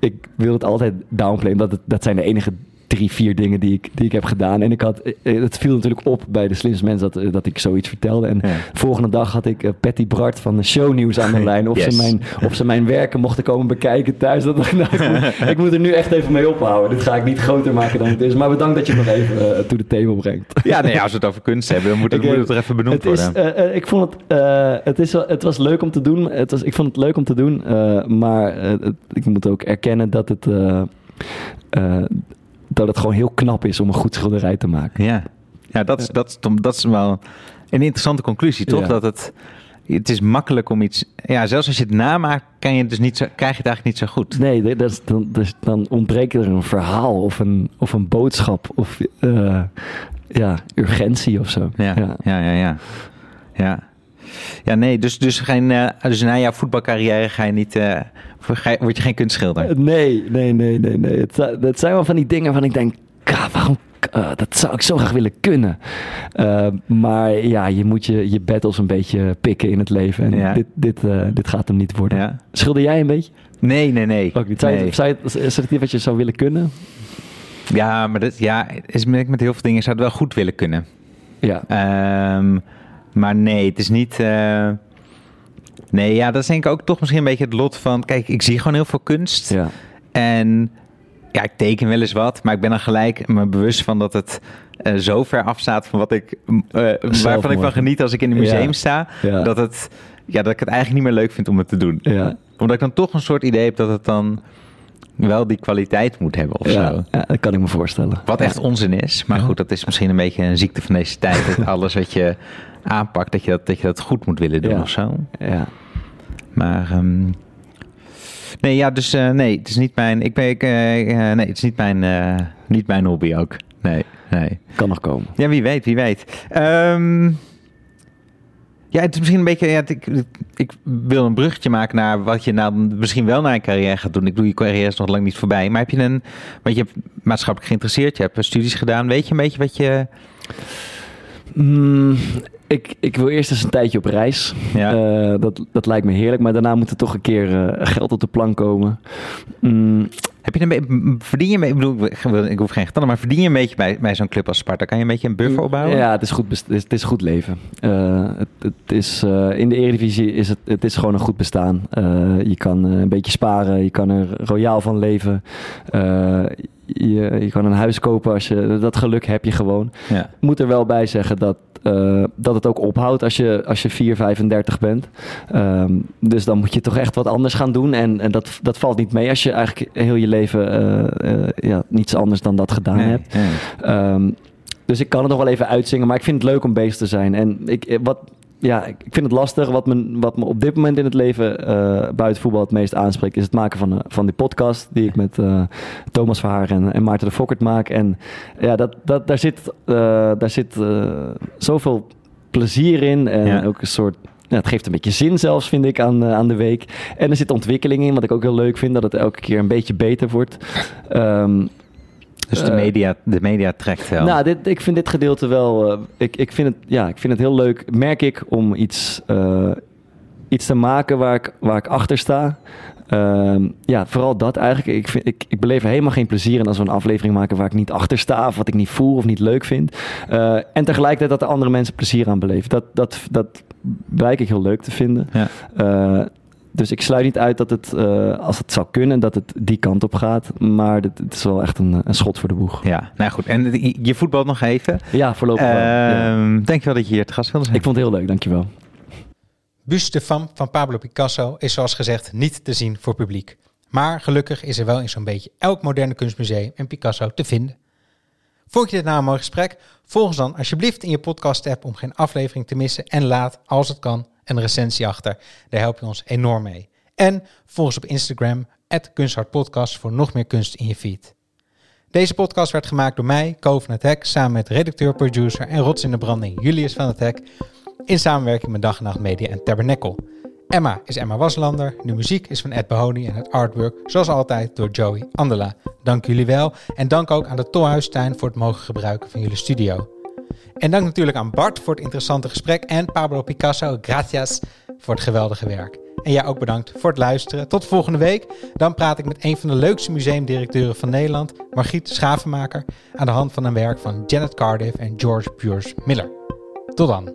ik wil het altijd downplayen. Dat, het, dat zijn de enige drie, vier dingen die ik, die ik heb gedaan. En ik had, eh, het viel natuurlijk op bij de slimste mensen dat, eh, dat ik zoiets vertelde. En Ja. de volgende dag had ik eh, Patty Bart van de Shownieuws aan de lijn. Of, Yes. ze mijn, of ze mijn werken mochten komen bekijken thuis. Dat, nou, ik, moet, ik moet er nu echt even mee ophouden. Dit ga ik niet groter maken dan het is. Maar bedankt dat je het nog even uh, to the table brengt. Ja, nee, als we het over kunst hebben, dan moet het, Ik, moet eh, het er even benoemd Het is, worden. eh, eh, ik vond het, eh, het, is, het was leuk om te doen. Het was, ik vond het leuk om te doen. eh, maar eh, het- ik moet ook erkennen dat het, eh, eh, dat het gewoon heel knap is om een goed schilderij te maken. Ja, ja dat, is, dat, is, dat is wel een interessante conclusie, toch? Ja. Dat het, het is makkelijk om iets... Ja, zelfs als je het namaakt, kan je dus niet zo, krijg je het eigenlijk niet zo goed. Nee, dat is, dan, dus, dan ontbreekt er een verhaal of een, of een boodschap of eh, ja, urgentie of zo. Ja, ja, ja, ja. Ja, ja nee, dus, dus, geen, eh, dus na jouw voetbalcarrière ga je niet, eh, word je geen kunstschilder. Eh, Nee, nee, nee, nee, nee. Het, dat zijn wel van die dingen waarvan ik denk, "Ka, waarom, eh, dat zou ik zo graag willen kunnen. Eh, maar ja, je moet je, je battles een beetje pikken in het leven. En Ja. dit, dit, dit gaat hem niet worden. Ja. Schilder jij een beetje? Nee, nee, nee. Ook niet. Zou zou is het wat je zou willen kunnen? Ja, maar dat, ja, is met met heel veel dingen zou het wel goed willen kunnen. Ja. Ehm, maar nee, het is niet. Nee, ja, dat is denk ik ook toch misschien een beetje het lot van. Kijk, ik zie gewoon heel veel kunst. ja. En ja, ik teken wel eens wat, maar ik ben dan gelijk me bewust van dat het eh, zo ver afstaat van wat ik, eh, waarvan ik van geniet als ik in een museum Ja. sta. Ja. Dat, het, ja, dat ik het eigenlijk niet meer leuk vind om het te doen. Ja. Omdat ik dan toch een soort idee heb dat het dan wel die kwaliteit moet hebben of zo. Ja, dat kan ik me voorstellen. Wat echt onzin is. Maar goed, dat is misschien een beetje een ziekte van deze tijd. Dat alles wat je aanpakt, dat je dat, dat, je dat goed moet willen doen Ja. of zo. Ja. Maar ehm, nee, ja, dus eh, nee, het is niet mijn. Ik ben, ik, eh, eh, nee, het is niet mijn, niet mijn hobby ook. Nee, nee. Kan nog komen. Ja, wie weet, wie weet. Ehm, ja, het is misschien een beetje. Ja, ik, ik wil een bruggetje maken naar wat je nou misschien wel naar een carrière gaat doen. Ik bedoel, je carrière is nog lang niet voorbij. Maar heb je een. Want je hebt maatschappelijk geïnteresseerd, je hebt studies gedaan. Weet je een beetje wat je. Mm, ik, ik wil eerst eens een tijdje op reis. Ja. Eh, dat, dat lijkt me heerlijk, maar daarna moet er toch een keer eh, geld op de plank komen. Mm, Heb je een beetje. Verdien je. Ik bedoel, ik hoef geen getallen, maar verdien je een beetje bij, bij zo'n club als Sparta? Kan je een beetje een buffer opbouwen? Ja, het is goed, het is, het is goed leven. Eh, het, het is, in de Eredivisie is het, het is gewoon een goed bestaan. Je kan een beetje sparen, je kan er royaal van leven. Je, je kan een huis kopen als je dat geluk heb je gewoon. Ja. moet er wel bij zeggen dat, eh, dat het ook ophoudt als je, als je 4, 35 bent. Ehm, dus dan moet je toch echt wat anders gaan doen. En, en dat, dat valt niet mee als je eigenlijk heel je leven eh, eh, ja, niets anders dan dat gedaan Nee, hebt. nee. Ehm, dus ik kan het nog wel even uitzingen, maar ik vind het leuk om bezig te zijn. En ik, wat, ja, ik vind het lastig. Wat me, wat me op dit moment in het leven uh, buiten voetbal het meest aanspreekt, is het maken van, van die podcast die ik met uh, Thomas Verhaar en, en Maarten de Fokkert maak. En ja, dat, dat, daar zit, daar zit zoveel plezier in en ja. ook een soort ja, het geeft een beetje zin zelfs, vind ik, aan, aan de week. En er zit ontwikkeling in, wat ik ook heel leuk vind, dat het elke keer een beetje beter wordt. Um, dus de media, de media trekt wel. Nou, dit, ik vind dit gedeelte wel. Uh, ik, ik, vind het, ja, ik vind het heel leuk, merk ik, om iets, uh, iets te maken waar ik, waar ik achter sta. Uh, ja, vooral dat eigenlijk. Ik, vind, ik, ik beleef er helemaal geen plezier in als we een aflevering maken waar ik niet achter sta, of wat ik niet voel of niet leuk vind. Uh, en tegelijkertijd dat de andere mensen plezier aan beleven. Dat, dat, dat blijk ik heel leuk te vinden. Ja. Dus ik sluit niet uit dat het, uh, als het zou kunnen, dat het die kant op gaat. Maar het, het is wel echt een, een, schot voor de boeg. Ja, nou goed. En je voetbal nog even? Ja, voorlopig wel. Ja. Ehm, Dankjewel dat je hier te gast wilde zijn. Ik vond het heel leuk, dankjewel. Buste van van Pablo Picasso is zoals gezegd niet te zien voor publiek. Maar gelukkig is er wel in zo'n beetje elk moderne kunstmuseum een Picasso te vinden. Vond je dit nou een mooi gesprek? Volg ons dan alsjeblieft in je podcast-app om geen aflevering te missen. En laat, als het kan, een recensie achter. Daar help je ons enorm mee. En volg ons op Instagram, Kunsthartpodcast, voor nog meer kunst in je feed. Deze podcast werd gemaakt door mij, Ko van het Hek, samen met redacteur, producer en rots in de branding Julius van het Hek, in samenwerking met Dag en Nacht Media en Tabernacle. Emma is Emma Waslander, de muziek is van Ed Behoni en het artwork, zoals altijd, door Joey Andela. Dank jullie wel en dank ook aan de Tolhuistuin voor het mogen gebruiken van jullie studio. En dank natuurlijk aan Bart voor het interessante gesprek en Pablo Picasso, gracias voor het geweldige werk. En jij ook bedankt voor het luisteren. Tot volgende week. Dan praat ik met een van de leukste museumdirecteuren van Nederland, Margriet Schavenmaker, aan de hand van een werk van Janet Cardiff en George Bures Miller. Tot dan.